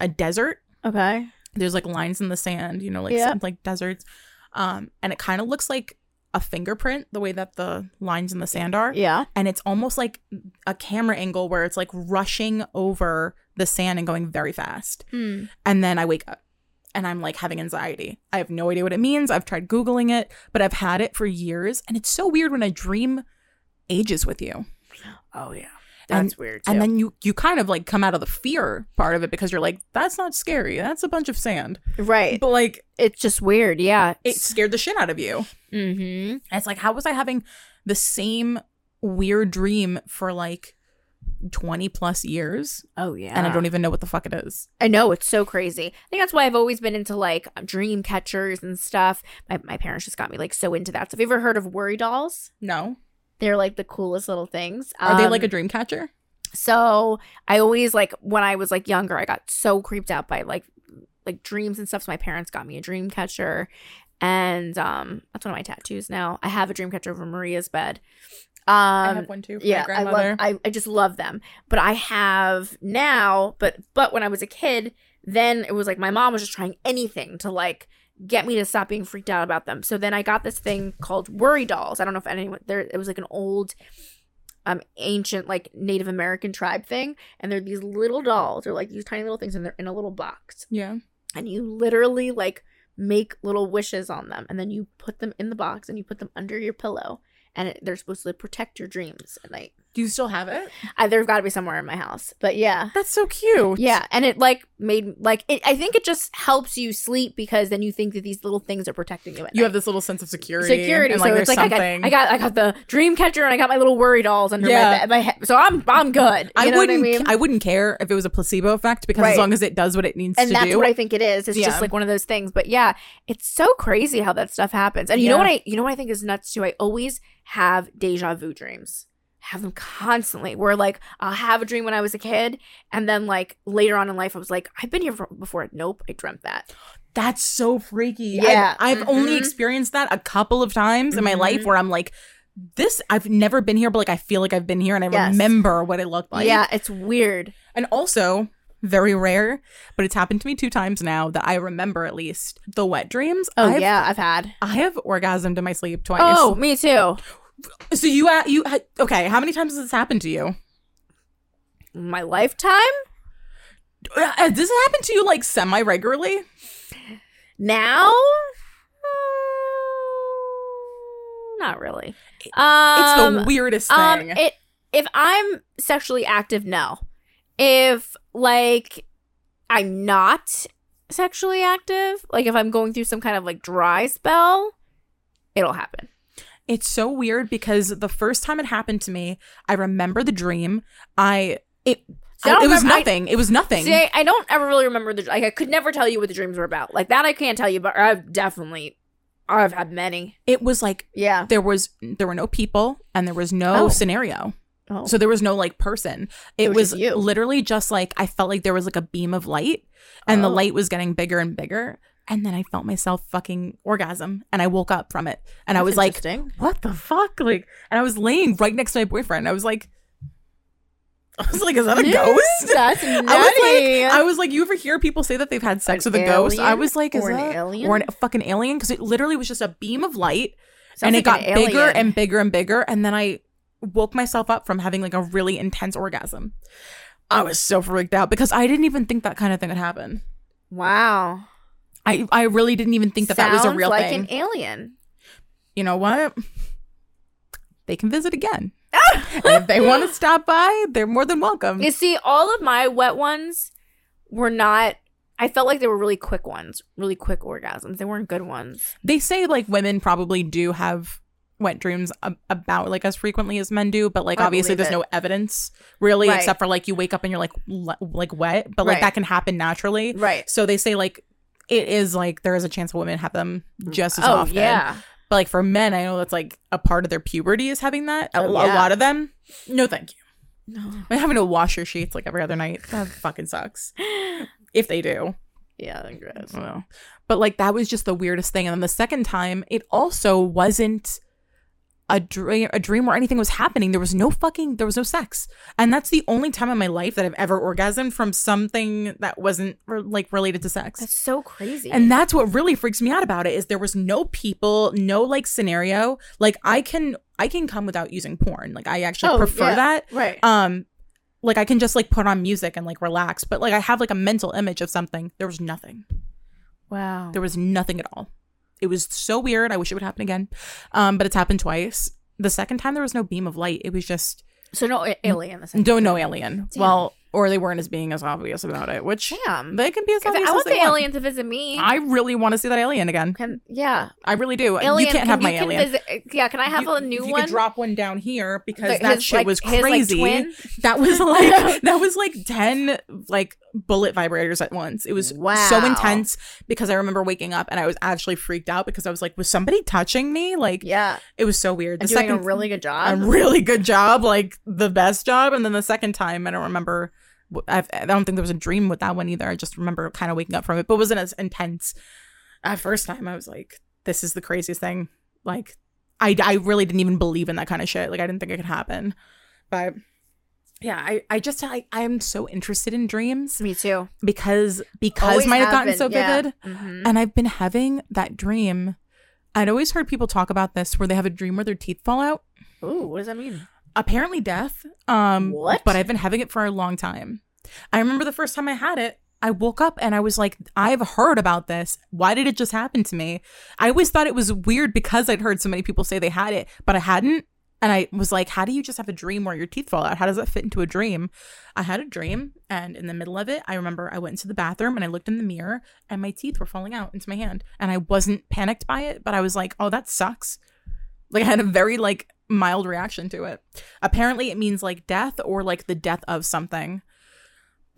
a desert okay. There's like lines in the sand, you know, like Yeah. some, like deserts. Um, and it kind of looks like a fingerprint, the way that the lines in the sand are. Yeah. And it's almost like a camera angle where it's like rushing over the sand and going very fast. Hmm. And then I wake up and I'm like having anxiety. I have no idea what it means. I've tried Googling it, but I've had it for years. And it's so weird when a dream ages with you. Oh yeah. And- That's weird. Too. And then you you kind of like come out of the fear part of it because you're like, that's not scary. That's a bunch of sand. right. But like It's just weird. Yeah. it scared the shit out of you. mm-hmm. And it's like, how was I having the same weird dream for like 20 plus years? Oh yeah. And I don't even know what the fuck it is. I know it's so crazy. I think that's why I've always been into like dream catchers and stuff. My my parents just got me like so into that. So have you ever heard of worry dolls? No. They're like the coolest little things. Are they Um, like a dream catcher? So I always like when I was like younger, I got so creeped out by like like dreams and stuff. So my parents got me a dream catcher, and um, that's one of my tattoos now. I have a dream catcher over Maria's bed. Um, I have one too. For yeah, my I love. I, I just love them. But I have now. But but when I was a kid, then it was like my mom was just trying anything to like get me to stop being freaked out about them. So then I got this thing called worry dolls. I don't know if anyone there. It was like an old um ancient like Native American tribe thing, and they're these little dolls. They're like these tiny little things, and they're in a little box, yeah. and you literally like make little wishes on them, and then you put them in the box, and you put them under your pillow, and it, they're supposed to protect your dreams at night. Do you still have it? I, there's got to be somewhere in my house, but yeah. That's so cute. Yeah, and it like made like it, I think it just helps you sleep because then you think that these little things are protecting you at You night. have this little sense of security. security. And, so it's like I got. I got I got the dream catcher and I got my little worry dolls under Yeah. my bed. My head. So I'm I'm good. You I know wouldn't. What I mean? I wouldn't care if it was a placebo effect because Right. as long as it does what it needs and to that's what I think it is. It's Yeah. just like one of those things. But yeah, it's so crazy how that stuff happens. And you know what I you know what I think is nuts too. I always have deja vu dreams. Have them constantly. Where like I'll have a dream when I was a kid, and then like later on in life, I was like, I've been here before. Nope, I dreamt that. That's so freaky. Yeah. I've, I've only Mhm. experienced that a couple of times in my life Mhm. where I'm like, this, I've never been here, but like I feel like I've been here and I Yes. remember what it looked like. yeah, it's weird. And also, very rare, but it's happened to me two times now that I remember at least the wet dreams. Oh I've, yeah, I've had. I have orgasmed in my sleep twice. Oh, me too. So you, uh, you, okay, how many times has this happened to you? My lifetime? Uh, Has this happened to you like semi regularly? Now? Mm, Not really. Um, It's the weirdest thing. um, it if I'm sexually active, no. If like I'm not sexually active, like if I'm going through some kind of like dry spell, it'll happen. It's so weird because the first time it happened to me, I remember the dream. I it I it was remember- I- nothing. it was nothing. See, I, I don't ever really remember the like I could never tell you what the dreams were about. Like that I can't tell you, but I've definitely I've had many. it was like Yeah. there was there were no people and there was no Oh. scenario. Oh. So there was no like person. It, It was was just literally just like I felt like there was like a beam of light and the Oh. light was getting bigger and bigger and then I felt myself fucking orgasm and I woke up from it and I was like what the fuck like and I was laying right next to my boyfriend. I was like I was like is that a ghost? That's I was nutty. like, I was like, you ever hear people say that they've had sex An with a ghost? I was like, is Or an alien? or a fucking alien? Because it literally was just a beam of light, Sounds and it like got an bigger and bigger and bigger, and then I woke myself up from having like a really intense orgasm. I was so freaked out because I didn't even think that kind of thing would happen. wow. I I really didn't even think that that was a real like thing. Like an alien. you know what? They can visit again. if they want to stop by, they're more than welcome. You see, all of my wet ones were not. I felt like they were really quick ones, really quick orgasms. They weren't good ones. they say like women probably do have wet dreams ab- about like as frequently as men do but like I obviously there's it. no evidence really Right. except for like you wake up and you're like le- like wet but like Right. that can happen naturally Right. so they say like it is like there is a chance women have them just as oh often. yeah. But like for men, I know that's like a part of their puberty is having that. A, oh, a Yeah. lot of them, no, thank you. No. I'm having to wash your sheets like every other night. That fucking sucks. If they do, Yeah, I guess. Well, but like that was just the weirdest thing. And then the second time, it also wasn't a dream, a dream where anything was happening. There was no fucking, there was no sex, and that's the only time in my life that I've ever orgasmed from something that wasn't re- like related to sex. That's so crazy. And that's what really freaks me out about it is there was no people, no like scenario. Like I can I can come without using porn. Like I actually Oh, prefer yeah. that. right. Um like I can just like put on music and like relax, but like I have like a mental image of something. There was nothing. wow. There was nothing at all. It was so weird. I wish it would happen again. Um but it's happened twice. The second time there was no beam of light. It was just So no alien. The don't know alien. Damn. Well, or they weren't as being as obvious about it, which Damn. they can be as obvious I want the want. alien to visit me. I really want to see that alien again. can yeah. I really do. Alien. you can't can have my alien. Visit, yeah. Can I have You- a new you one? could drop one down here because Like that his, shit like- was his, like, crazy. that was like that was like ten like bullet vibrators at once. It was so intense because I remember waking up and I was actually freaked out because I was like, was somebody touching me? Like yeah. it was so weird. And The doing second a really good job, a really good job, like the best job, and then the second time I don't remember. I've, I don't think there was a dream with that one either. I just remember kind of waking up from it, but it wasn't as intense. At first time, I was like, "This is the craziest thing." Like, I I really didn't even believe in that kind of shit. Like, I didn't think it could happen. But yeah, I I just I I am so interested in dreams me too. because because Always mine have gotten been, so yeah. vivid, Mhm. and I've been having that dream. I'd always heard people talk about this where they have a dream where their teeth fall out Ooh, what does that mean? apparently death um What? but i've been having it for a long time i remember the first time i had it i woke up and i was like i've heard about this why did it just happen to me i always thought it was weird because i'd heard so many people say they had it but i hadn't and i was like how do you just have a dream where your teeth fall out how does that fit into a dream i had a dream and in the middle of it i remember i went into the bathroom and i looked in the mirror and my teeth were falling out into my hand and i wasn't panicked by it but i was like oh that sucks like I had a very like mild reaction to it. Apparently it means like death or like the death of something.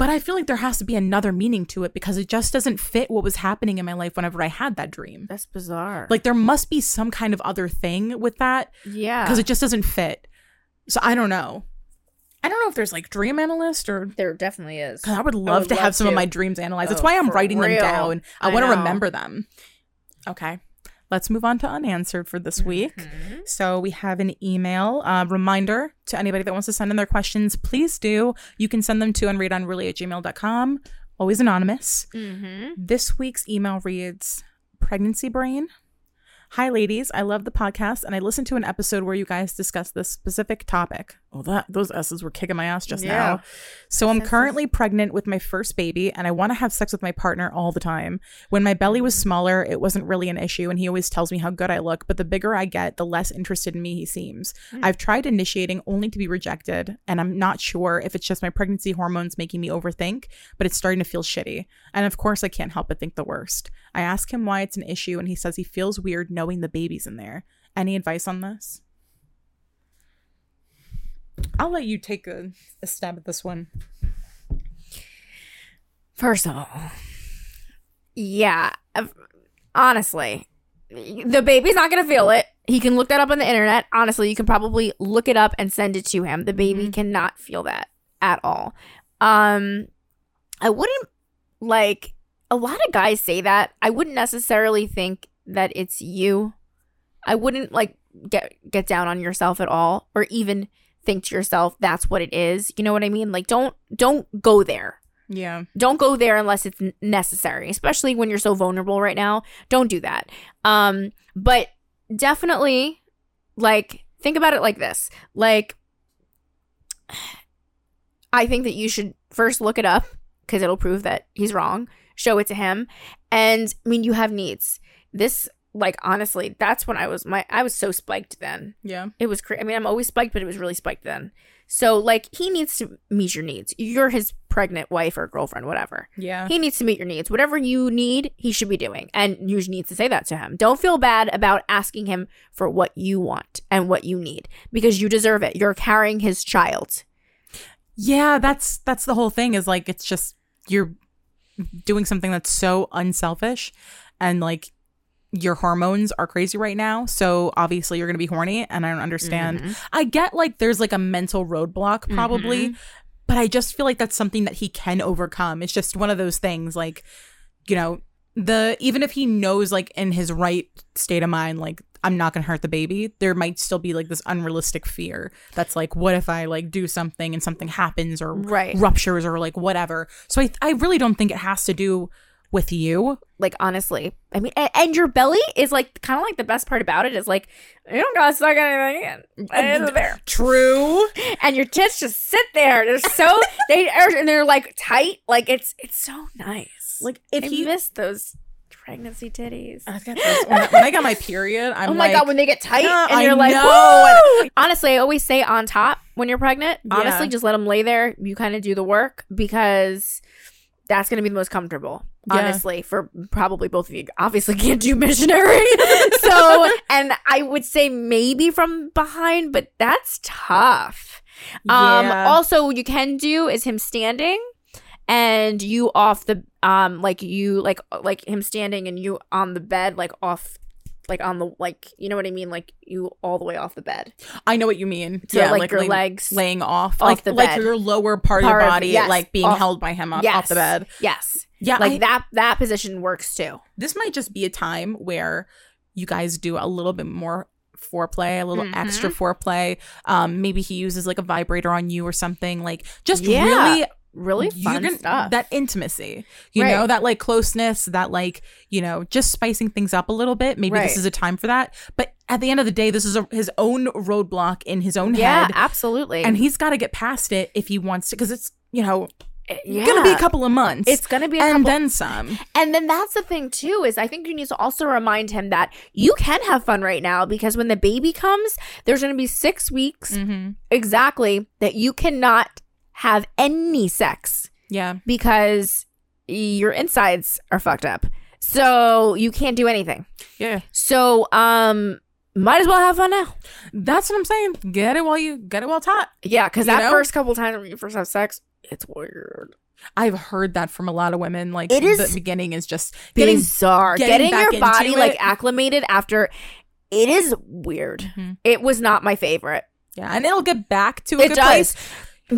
But I feel like there has to be another meaning to it because it just doesn't fit what was happening in my life whenever I had that dream. That's bizarre. Like there must be some kind of other thing with that yeah, because it just doesn't fit. So I don't know. I don't know if there's like dream analyst or there definitely is. because I would love would to have love some of my dreams analyzed. That's Oh, why I'm writing them down. I, I want to remember them. Okay. Let's move on to unanswered for this week. Mhm. So we have an email uh, reminder to anybody that wants to send in their questions. Please do. You can send them to unratedunruly at gmail.com. Always anonymous. Mhm. This week's email reads Pregnancy Brain. Hi, ladies. I love the podcast, and I listened to an episode where you guys discussed this specific topic. Oh, that those S's were kicking my ass just Yeah. now. So I'm currently pregnant with my first baby, and I want to have sex with my partner all the time. When my belly was smaller, it wasn't really an issue, and he always tells me how good I look. But the bigger I get, the less interested in me he seems. Hmm. I've tried initiating only to be rejected, and I'm not sure if it's just my pregnancy hormones making me overthink, but it's starting to feel shitty. And of course, I can't help but think the worst. I ask him why it's an issue, and he says he feels weird knowing the baby's in there. Any advice on this? I'll let you take a, a stab at this one. First of all, yeah, honestly, the baby's not gonna feel it. He can look that up on the internet. Honestly, you can probably look it up and send it to him. The baby Mhm. cannot feel that at all. Um, I wouldn't like a lot of guys say that. I wouldn't necessarily think that it's you. I wouldn't like get get down on yourself at all, or even think to yourself that's what it is. You know what I mean? Like, don't don't go there. Yeah. don't go there unless it's necessary especially when you're so vulnerable right now. Don't do that. Um but definitely like think about it like this. Like i think that you should first look it up because it'll prove that he's wrong. Show it to him. And i mean you have needs. This like honestly that's when i was my i was so spiked then Yeah. it was cra- I mean, I'm always spiked, but it was really spiked then. So like he needs to meet your needs. You're his pregnant wife or girlfriend, whatever. Yeah. He needs to meet your needs. Whatever you need, he should be doing. And you need to say that to him. Don't feel bad about asking him for what you want and what you need because you deserve it. You're carrying his child. Yeah, that's that's the whole thing is like it's just you're doing something that's so unselfish and like your hormones are crazy right now. So obviously you're going to be horny and I don't understand. Mhm. I get like there's like a mental roadblock probably, Mm-hmm. but I just feel like that's something that he can overcome. It's just one of those things like, you know, the even if he knows like in his right state of mind like I'm not going to hurt the baby, there might still be like this unrealistic fear that's like what if I like do something and something happens or Right. ruptures or like whatever. So I I really don't think it has to do with you. Like honestly, I mean, and, and your belly is like kind of like the best part about it is like you don't gotta suck anything in. It's there, True. and your tits just sit there. They're so they are, and they're like tight. Like it's it's so nice. Like if I he miss those pregnancy titties. I got this- when, I, when I got my period, I'm like, oh my like, god, when they get tight Yeah, and you're like, know. Honestly, I always say on top when you're pregnant. Yeah. Honestly, just let them lay there. You kind of do the work because that's going to be the most comfortable. Yeah. Honestly, for probably both of you. Obviously, can't do missionary. so, and I would say maybe from behind, but that's tough. Um, Yeah. also, what you can do is him standing and you off the um like you like like him standing and you on the bed like off like on the like you know what I mean like you all the way off the bed I know what you mean. so like, your lay- legs laying off, off like the like bed. your lower part, of Part your of- body, yes, like being off- held by him off, yes off the bed. yes Yeah, like I- that that position works too This might just be a time where you guys do a little bit more foreplay, a little Mhm. extra foreplay. Um, maybe he uses like a vibrator on you or something. Like just Yeah. really really you're fun gonna- stuff That intimacy, you Right. know, that like closeness, that like, you know, just spicing things up a little bit. Maybe Right. this is a time for that. But at the end of the day, this is a, his own roadblock in his own yeah head. absolutely And he's got to get past it if he wants to, because it's, you know, yeah. gonna be a couple of months. it's gonna be a and couple then some. And then that's the thing too is I think you need to also remind him that you can have fun right now because when the baby comes, there's to be 6 weeks Mm-hmm. exactly that you cannot have any sex Yeah. because your insides are fucked up. So you can't do anything. Yeah. So um might as well have fun now. That's what I'm saying. Get it while you get it while hot. Yeah, cuz that know? first couple times when you first have sex, it's weird. I've heard that from a lot of women. Like It is the beginning is just getting bizarre. getting Getting, your body like acclimated after it is weird. Mhm. It was not my favorite. yeah, and it'll get back to a It good does. place.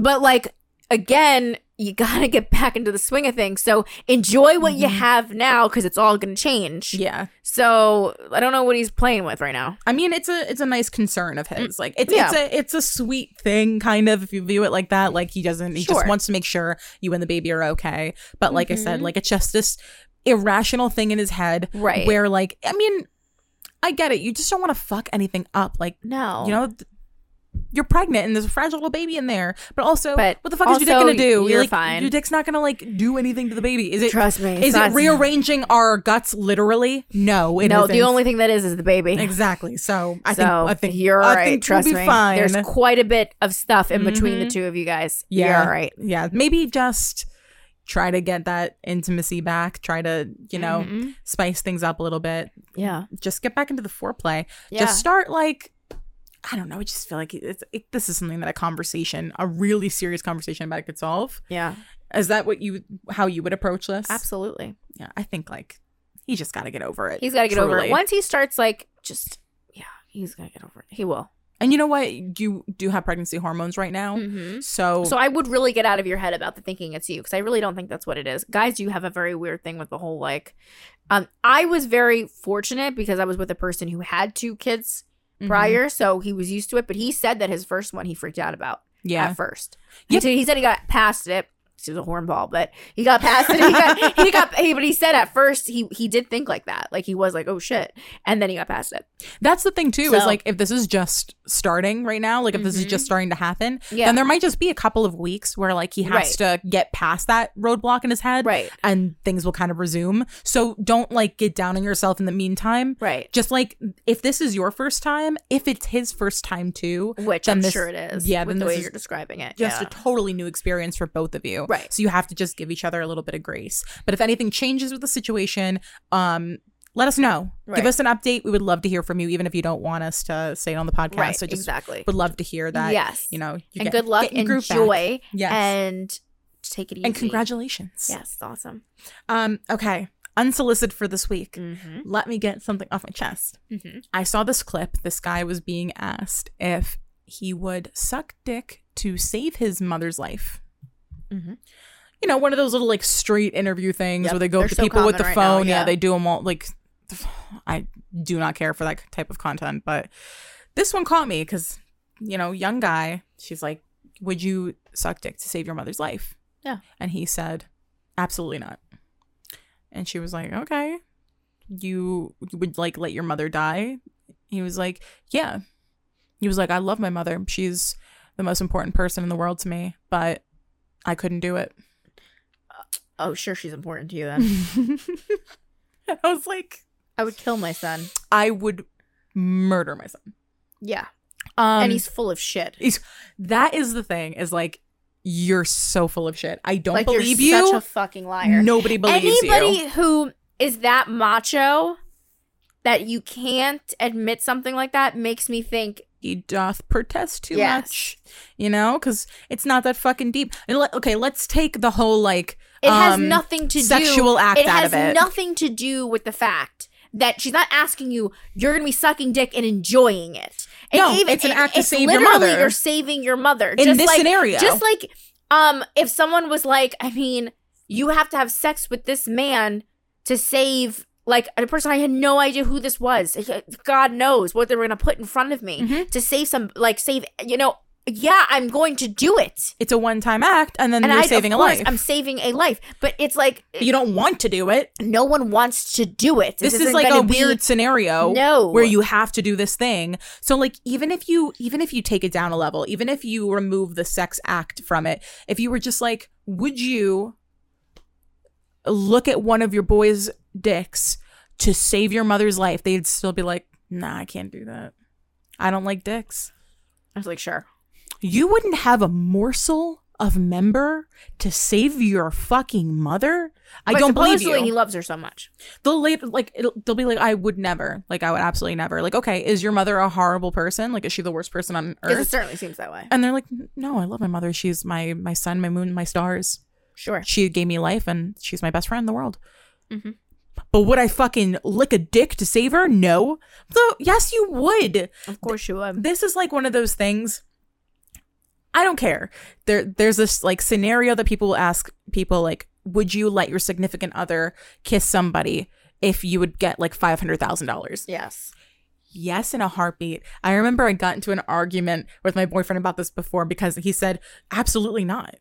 But like again, you gotta get back into the swing of things. So enjoy what you Mhm. have now because it's all gonna change. Yeah. So I don't know what he's playing with right now. I mean, it's a it's a nice concern of his. Like it's Mm, yeah. it's a it's a sweet thing, kind of, if you view it like that. Like he doesn't, he Sure. just wants to make sure you and the baby are okay. But like I said, Mhm. like it's just this irrational thing in his head, Right. Where like, I mean, I get it. You just don't want to fuck anything up. Like No. you know. Th- you're pregnant and there's a fragile little baby in there, but also, But what the fuck is your dick gonna do? you're like, fine. Your dick's not gonna like do anything to the baby. Is it? Trust me. Is it not- rearranging our guts literally? No, it no, the isn't. only thing that is is the baby. exactly. So I so think I think you're I right. think Trust me. Fine. There's quite a bit of stuff in between the Mhm. two of you guys. yeah, You're all right. Yeah, maybe just try to get that intimacy back. Try to you know Mhm. spice things up a little bit. Yeah. Just get back into the foreplay. Yeah. Just start like. I don't know. I just feel like it's it, this is something that a conversation, a really serious conversation about it could solve. yeah. Is that what you how you would approach this? Absolutely. Yeah, I think like he just got to get over it. He's got to get over it. Once he starts, like, just, yeah, he's going to get over it. He will. And you know what? You do have pregnancy hormones right now, Mm-hmm. so So I would really get out of your head about the thinking it's you because I really don't think that's what it is. Guys, you have a very weird thing with the whole like. Um, I was very fortunate because I was with a person who had two kids Mhm. prior, so he was used to it. But he said that his first one he freaked out about yeah, at first. Yep. He said he got past it. He was a hornball, but he got past it. He got, he got, he, but he said at first he he did think like that, like he was like, oh shit, and then he got past it. That's the thing too. is like if this is just starting right now, like if this is just mm-hmm. starting to happen, Yeah, then there might just be a couple of weeks where like he has to get past that roadblock in his head, right, and things will kind of resume. So don't like get down on yourself in the meantime. right. Just like if this is your first time, if it's his first time too, Which I'm this- sure it is. yeah, with then the way is you're describing it. just yeah. a totally new experience for both of you. Right. So you have to just give each other a little bit of grace. But if anything changes with the situation, um, let us know. Give us an update. We would love to hear from you, even if you don't want us to say it on the podcast. right, so just exactly. would love to hear that. yes, You know, you and get- good luck, and your groove back. enjoy, Yes. and take it easy. And congratulations. Yes, awesome. Um, okay. Unsolicited for this week. Mm-hmm. Let me get something off my chest. Mm-hmm. I saw this clip. This guy was being asked if he would suck dick to save his mother's life. Mhm. You know, one of those little like street interview things Yep, where they go they're to so people with the right now, phone. yeah. yeah. they do them all. Like, I do not care for that type of content, but this one caught me because, you know, young guy, she's like, Would you suck dick to save your mother's life? Yeah. And he said, Absolutely not. And she was like, Okay. You would like let your mother die? He was like, Yeah. He was like, I love my mother. She's the most important person in the world to me, but I couldn't do it. Oh, sure, she's important to you then. I was like, I would kill my son. I would murder my son. Yeah, Um, and he's full of shit. he's that is the thing is like you're so full of shit. I don't like believe you're you. such a fucking liar. Nobody believes Anybody you. Anybody who is that macho that you can't admit something like that makes me think He doth protest too Yes. much, you know, because it's not that fucking deep. And okay, let's take the whole like it has um, nothing to do sexual act it out has of it. nothing to do with the fact that she's not asking you you're gonna be sucking dick and enjoying it And No, it's an act to it's save your mother. you're saving your mother In just this like, scenario. just like um if someone was like i mean you have to have sex with this man to save like a person i had no idea who this was god knows what they were gonna put in front of me Mhm. to save some like save you know yeah i'm going to do it it's a one-time act, and then and you're I, saving a course, life. i'm saving a life but it's like you don't want to do it. no one wants to do it This, is isn't like a be- weird scenario. No. where you have to do this thing. So like even if you even if you take it down a level, even if you remove the sex act from it, if you were just like, would you look at one of your boys' dicks to save your mother's life? They'd still be like, nah, I can't do that. I don't like dicks. i was like sure. You wouldn't have a morsel of member to save your fucking mother? I But don't believe you. he loves her so much. They'll later like it'll, they'll be like i would never. Like i would absolutely never. Like okay is your mother a horrible person? Like is she the worst person on because it certainly seems that way. And they're like no i love my mother. She's my my sun my moon my stars. Sure. She gave me life and she's my best friend in the world. Mhm. But would i fucking lick a dick to save her no so yes you would of course you would this is like one of those things I don't care. There there's this like scenario that people will ask people like would you let your significant other kiss somebody if you would get like $500,000? yes Yes, in a heartbeat. I remember I got into an argument with my boyfriend about this before because he said absolutely not.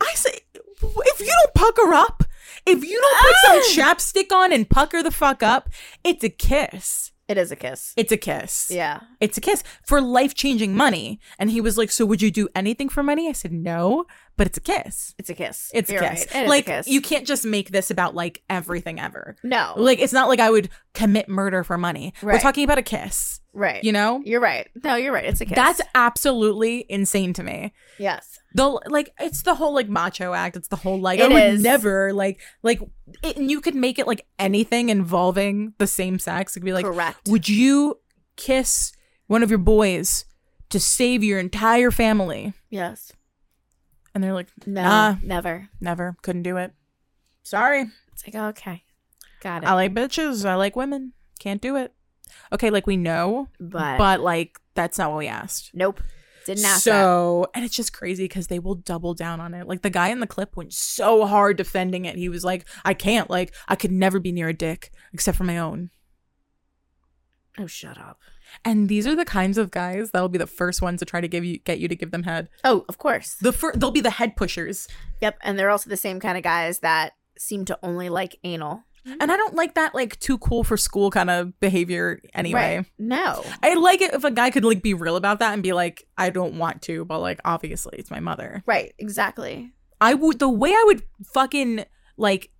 I say if you don't pucker up, if you don't put Ah! some chapstick on and pucker the fuck up, it's a kiss. it is a kiss It's a kiss yeah it's a kiss for life changing money. And he was like, So would you do anything for money? I said, No, but it's a kiss. it's a kiss It's You're a kiss. right. It like a kiss. you can't just make this about like everything ever. no Like it's not like I would commit murder for money. We're talking about a kiss. right You know? you're right no you're right it's a kiss That's absolutely insane to me. yes The like it's the whole like macho act. It's the whole like It I would is. never like like it, and you could make it like anything involving the same sex. It could be like correct would you kiss one of your boys to save your entire family? yes And they're like, no Nah. never never, couldn't do it. Sorry. it's like okay got it I like bitches. I like women. Can't do it. Okay, like we know, but, but like that's not what we asked. nope didn't ask that so, and it's just crazy because they will double down on it. Like the guy in the clip went so hard defending it. He was like, I can't, like, I could never be near a dick except for my own. oh shut up And these are the kinds of guys that'll be the first ones to try to give you get you to give them head. oh of course The fir- they'll be the head pushers. yep and they're also the same kind of guys that seem to only like anal And I don't like that like too cool for school kind of behavior anyway. Right. no I like it if a guy could like be real about that and be like, I don't want to, but like obviously it's my mother. right exactly I would the way I would fucking like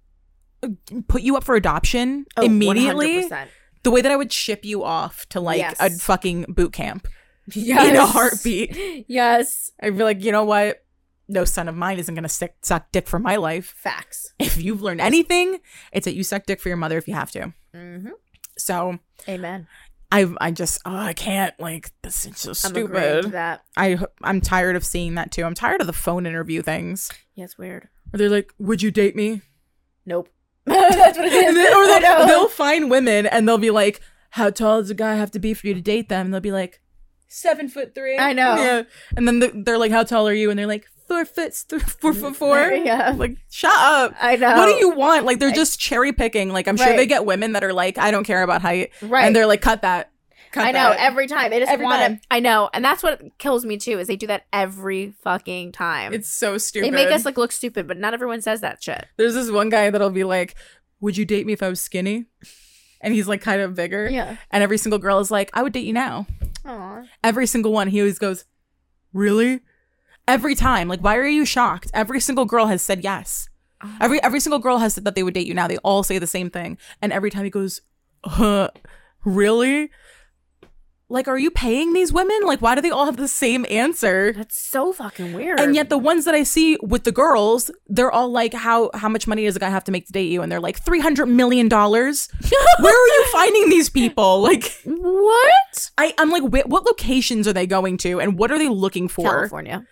put you up for adoption Oh, immediately. 100%. The way that I would ship you off to like Yes. a fucking boot camp in a heartbeat. yes I'd be like, you know what? No son of mine isn't gonna stick, suck dick for my life. facts If you've learned anything, it's that you suck dick for your mother if you have to. mm-hmm. So amen I I just oh, I can't like this is so to stupid. that. I I'm tired of seeing that too. I'm tired of the phone interview things. Yeah, it's weird. Are they're like, "Would you date me?" Nope. That's what it is. And or they'll, they'll find women and they'll be like, "How tall does a guy have to be for you to date them?" And they'll be like, seven foot three. I know. Yeah. And then the- they're like, "How tall are you?" And they're like, four foot th- four foot four. Yeah. Like, shut up. I know. What do you want? Like, they're just cherry picking. Like, I'm sure Right. they get women that are like, I don't care about height. Right. And they're like, cut that. Cut I know that. every time they just Every want time. I know, and that's what kills me too. Is they do that every fucking time. It's so stupid. they make us like look stupid, but not everyone says that shit. There's this one guy that'll be like, "Would you date me if I was skinny?" And he's like kind of bigger. Yeah. And every single girl is like, "I would date you now." Aw. Every single one. He always goes, "Really?" Every time. Like, why are you shocked? Every single girl has said yes. Every every single girl has said that they would date you now. They all say the same thing. And every time he goes, uh, "Really?" Like, are you paying these women? Like, why do they all have the same answer? That's so fucking weird. And yet the ones that I see with the girls, they're all like, "How how much money does a guy have to make to date you?" And they're like, 300 million dollars." Where are you finding these people? Like, what? I I'm like, wh- what locations are they going to, and what are they looking for? California.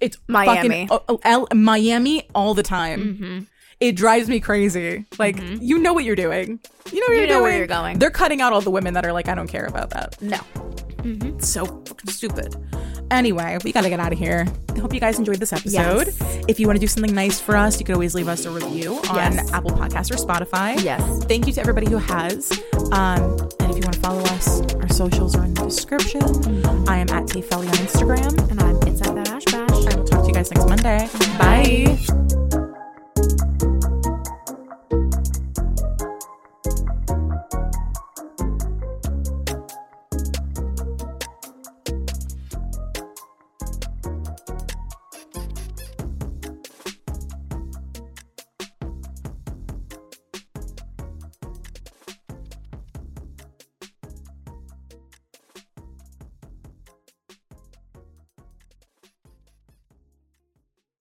It's Miami. fucking, oh, L- Miami all the time. Mm-hmm it drives me crazy. Like mm-hmm. you know what you're doing. You know what you you know doing. where you're going. They're cutting out all the women that are like, I don't care about that. No. Mm-hmm. So stupid. Anyway, we gotta get out of here. I hope you guys enjoyed this episode. Yes. If you want to do something nice for us, you can always leave us a review on yes. Apple Podcasts or Spotify. Yes. Thank you to everybody who has. Um, and if you want to follow us, our socials are in the description. Mm-hmm. I am at Tayfelly on Instagram. And I'm Inside That Ash Bash. I will talk to you guys next Monday. Bye. Bye.